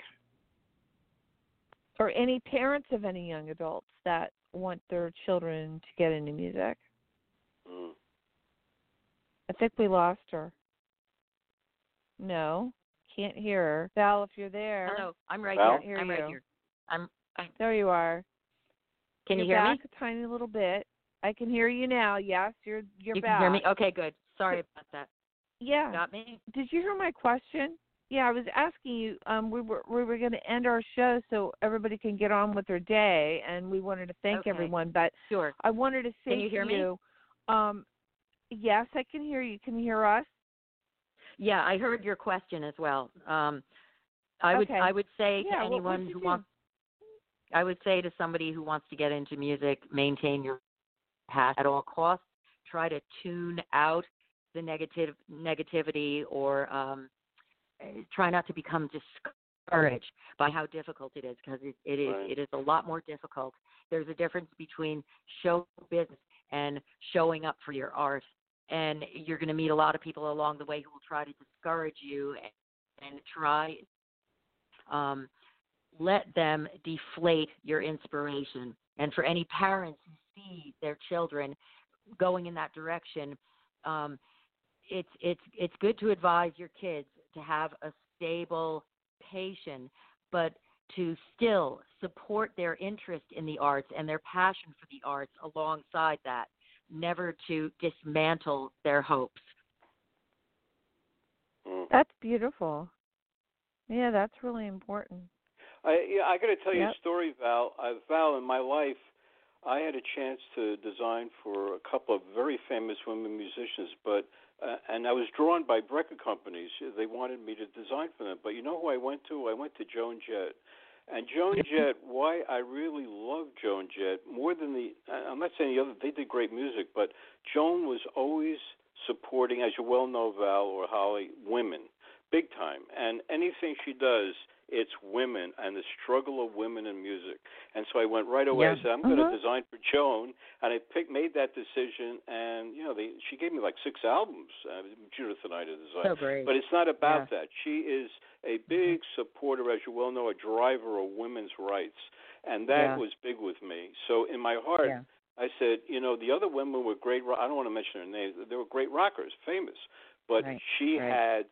Speaker 1: or any parents of any young adults that want their children to get into music?
Speaker 3: Mm.
Speaker 1: I think we lost her. No, can't hear her. Val, if you're there.
Speaker 2: Hello. I'm right
Speaker 3: Val?
Speaker 2: here.
Speaker 1: Hear
Speaker 2: I'm right
Speaker 1: you.
Speaker 2: here. I'm. I,
Speaker 1: There you are.
Speaker 2: can you
Speaker 1: you're
Speaker 2: hear
Speaker 1: back
Speaker 2: me?
Speaker 1: a tiny little bit. I can hear you now. Yes, you're you're
Speaker 2: you
Speaker 1: back.
Speaker 2: can hear me? Okay, good. Sorry about that.
Speaker 1: Yeah.
Speaker 2: Got me?
Speaker 1: Did you hear my question? Yeah, I was asking you. Um, we were we were going to end our show so everybody can get on with their day, and we wanted to thank
Speaker 2: Okay.
Speaker 1: everyone. But
Speaker 2: Sure.
Speaker 1: I wanted to say
Speaker 2: Can you
Speaker 1: to
Speaker 2: hear me?
Speaker 1: you, um, yes, I can hear you. Can you hear us?
Speaker 2: Yeah, I heard your question as well. Um, I would
Speaker 1: Okay.
Speaker 2: I would say
Speaker 1: Yeah,
Speaker 2: to anyone who
Speaker 1: do?
Speaker 2: wants I would say to somebody who wants to get into music, maintain your passion at all costs. Try to tune out the negative negativity or um, try not to become discouraged by how difficult it is because it, it is
Speaker 3: Right.
Speaker 2: it is a lot more difficult. There's a difference between show business and showing up for your art. And you're going to meet a lot of people along the way who will try to discourage you and, and try um, let them deflate your inspiration. And for any parents who see their children going in that direction, um, it's it's it's good to advise your kids to have a stable patient, but to still support their interest in the arts and their passion for the arts alongside that, never to dismantle their hopes.
Speaker 3: Mm.
Speaker 1: That's beautiful. Yeah, that's really important.
Speaker 3: I yeah, I got to tell you
Speaker 1: Yep.
Speaker 3: a story, Val. Uh, Val, in my life, I had a chance to design for a couple of very famous women musicians, but uh, and I was drawn by record companies. They wanted me to design for them, but you know who I went to? I went to Joan Jett. And Joan Jett, why I really love Joan Jett more than the I'm not saying the other they did great music, but Joan was always supporting, as you well know, Val or Holly, women, big time. And anything she does it's women and the struggle of women in music. And so I went right away.
Speaker 2: Yeah.
Speaker 3: I said, I'm going to design for Joan, and I picked, made that decision. And you know, they, she gave me like six albums. Uh, Judith and I to design.
Speaker 2: So great.
Speaker 3: But it's not about that. She is a big supporter, as you well know, a driver of women's rights, and that
Speaker 2: Yeah.
Speaker 3: was big with me. So in my heart,
Speaker 2: yeah.
Speaker 3: I said, you know, the other women were great. ro- I don't want to mention their names. They were great rockers, famous, but
Speaker 2: Right,
Speaker 3: she
Speaker 2: right.
Speaker 3: had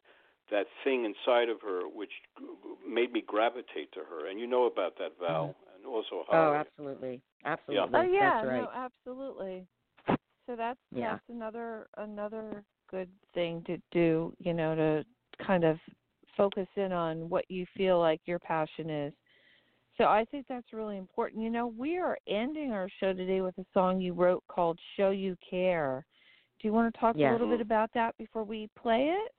Speaker 3: that thing inside of her which g- g- made me gravitate to her. And you know about that, Val, mm-hmm. and also how
Speaker 2: Oh,
Speaker 3: Holly.
Speaker 2: absolutely. Absolutely.
Speaker 1: Oh yeah,
Speaker 2: That's right.
Speaker 1: no, absolutely. So that's
Speaker 2: Yeah.
Speaker 1: that's another another good thing to do, you know, to kind of focus in on what you feel like your passion is. So I think that's really important. You know, we are ending our show today with a song you wrote called "Show You Care." Do you want to talk
Speaker 2: Yeah.
Speaker 1: a little bit about that before we play it?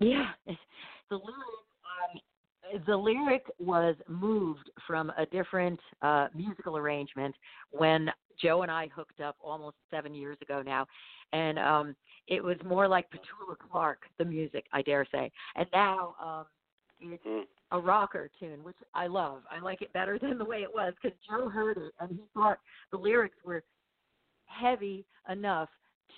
Speaker 2: Yeah, the lyric, um, the lyric was moved from a different uh, musical arrangement when Joe and I hooked up almost seven years ago now, and um, it was more like Petula Clark, the music, I dare say, and now um, it's
Speaker 3: Mm.
Speaker 2: a rocker tune, which I love. I like it better than the way it was because Joe heard it and he thought the lyrics were heavy enough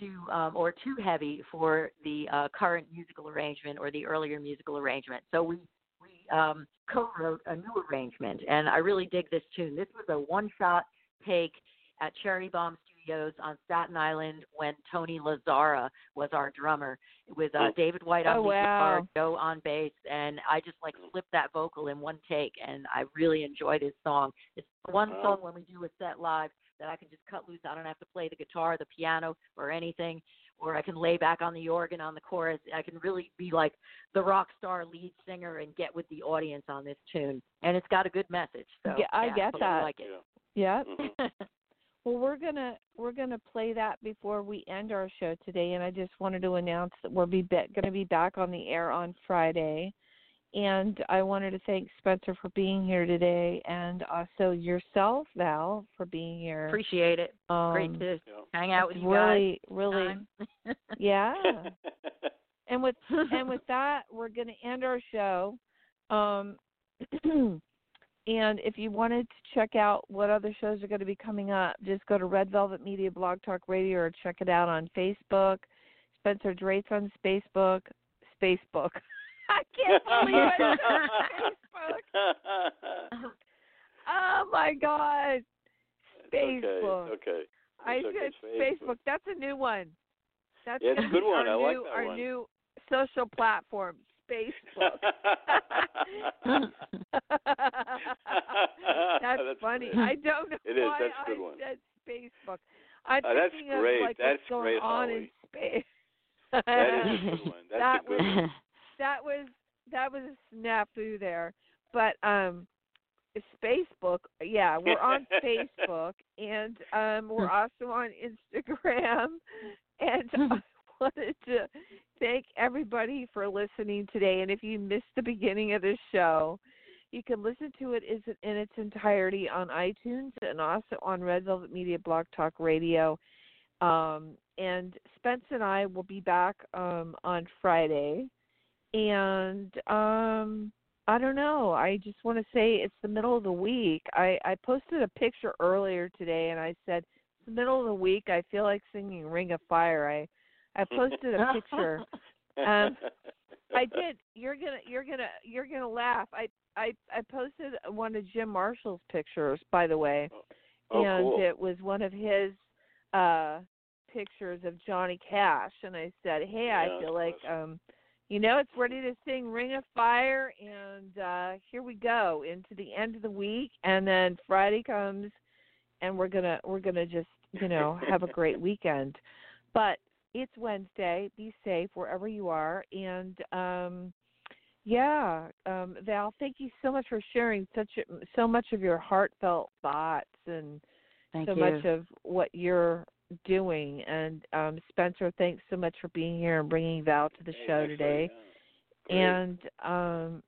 Speaker 2: to um, or too heavy for the uh, current musical arrangement or the earlier musical arrangement. So we we um, co-wrote a new arrangement, and I really dig this tune. This was a one-shot take at Cherry Bomb Studios on Staten Island when Tony Lazzara was our drummer, with uh,
Speaker 3: Oh.
Speaker 2: David White on
Speaker 1: Oh,
Speaker 2: the
Speaker 1: wow.
Speaker 2: guitar, Joe on bass, and I just like flipped that vocal in one take, and I really enjoy this song. It's one song when we do a set live that I can just cut loose. I don't have to play the guitar, the piano, or anything, or I can lay back on the organ on the chorus. I can really be like the rock star lead singer and get with the audience on this tune. And it's got a good message. So
Speaker 1: Yeah, I get
Speaker 2: totally
Speaker 1: that.
Speaker 2: like it.
Speaker 3: Yeah.
Speaker 1: Yep.
Speaker 3: Mhm.
Speaker 1: Well, we're gonna we're gonna play that before we end our show today, and I just wanted to announce that we'll be, be going to be back on the air on Friday, and I wanted to thank Spencer for being here today, and also yourself, Val, for being here.
Speaker 2: Appreciate it.
Speaker 1: Um,
Speaker 2: Great to
Speaker 3: Yeah.
Speaker 2: hang out with
Speaker 1: it's
Speaker 2: you guys.
Speaker 1: really, really, yeah. and with and with that, we're going to end our show. Um, and if you wanted to check out what other shows are going to be coming up, just go to Red Velvet Media Blog Talk Radio or check it out on Facebook. Spencer Drate's on Facebook. Facebook. I can't believe it. Facebook. Oh my God. Facebook.
Speaker 3: Okay. Okay.
Speaker 1: I
Speaker 3: okay,
Speaker 1: said
Speaker 3: it's
Speaker 1: Facebook. That's a new one. That's
Speaker 3: Yeah, it's a good one. I like
Speaker 1: new,
Speaker 3: that
Speaker 1: our
Speaker 3: one.
Speaker 1: new social platform, Facebook. that's,
Speaker 3: That's
Speaker 1: funny.
Speaker 3: great.
Speaker 1: I don't know
Speaker 3: It is.
Speaker 1: why
Speaker 3: That's a good
Speaker 1: I
Speaker 3: one.
Speaker 1: said Facebook. I'm
Speaker 3: Oh, that's great.
Speaker 1: of like
Speaker 3: That's
Speaker 1: what's going
Speaker 3: great,
Speaker 1: on
Speaker 3: Holly.
Speaker 1: in space.
Speaker 3: that is a good one. That's
Speaker 1: That
Speaker 3: a good one.
Speaker 1: That was that was a snafu there. But um Facebook, yeah, we're on Facebook and um we're also on Instagram and I wanted to thank everybody for listening today and if you missed the beginning of this show, you can listen to it is in its entirety on iTunes and also on Red Velvet Media Blog Talk Radio. Um, and Spence and I will be back um, on Friday. And um, I don't know. I just want to say it's the middle of the week. I, I posted a picture earlier today, and I said it's the middle of the week. I feel like singing "Ring of Fire." I I posted a picture. Um, I did. You're gonna you're gonna you're gonna laugh. I I I posted one of Jim Marshall's pictures, by the way,
Speaker 3: oh,
Speaker 1: and
Speaker 3: cool.
Speaker 1: it was one of his uh pictures of Johnny Cash, and I said, "Hey,
Speaker 3: Yeah,
Speaker 1: I feel like um, you know, it's ready to sing Ring of Fire, and uh here we go into the end of the week, and then Friday comes, and we're gonna we're gonna just you know have a great weekend, but." It's Wednesday. Be safe wherever you are, and um, yeah, um, Val, thank you so much for sharing such a, so much of your heartfelt thoughts and
Speaker 2: Thank
Speaker 1: so
Speaker 2: you.
Speaker 1: much of what you're doing. And um, Spencer, thanks so much for being here and bringing Val to the
Speaker 3: Hey,
Speaker 1: show today. And um,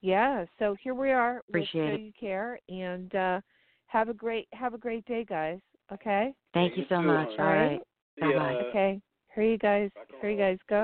Speaker 1: yeah, so here we are
Speaker 2: Appreciate
Speaker 1: with
Speaker 2: it.
Speaker 1: Show You Care, and uh, have a great have a great day, guys. Okay.
Speaker 2: Thank you
Speaker 3: You
Speaker 2: so much.
Speaker 3: hon.
Speaker 2: All right.
Speaker 3: The,
Speaker 2: Bye-bye.
Speaker 3: uh,
Speaker 1: Okay. Here you guys. Here you guys go.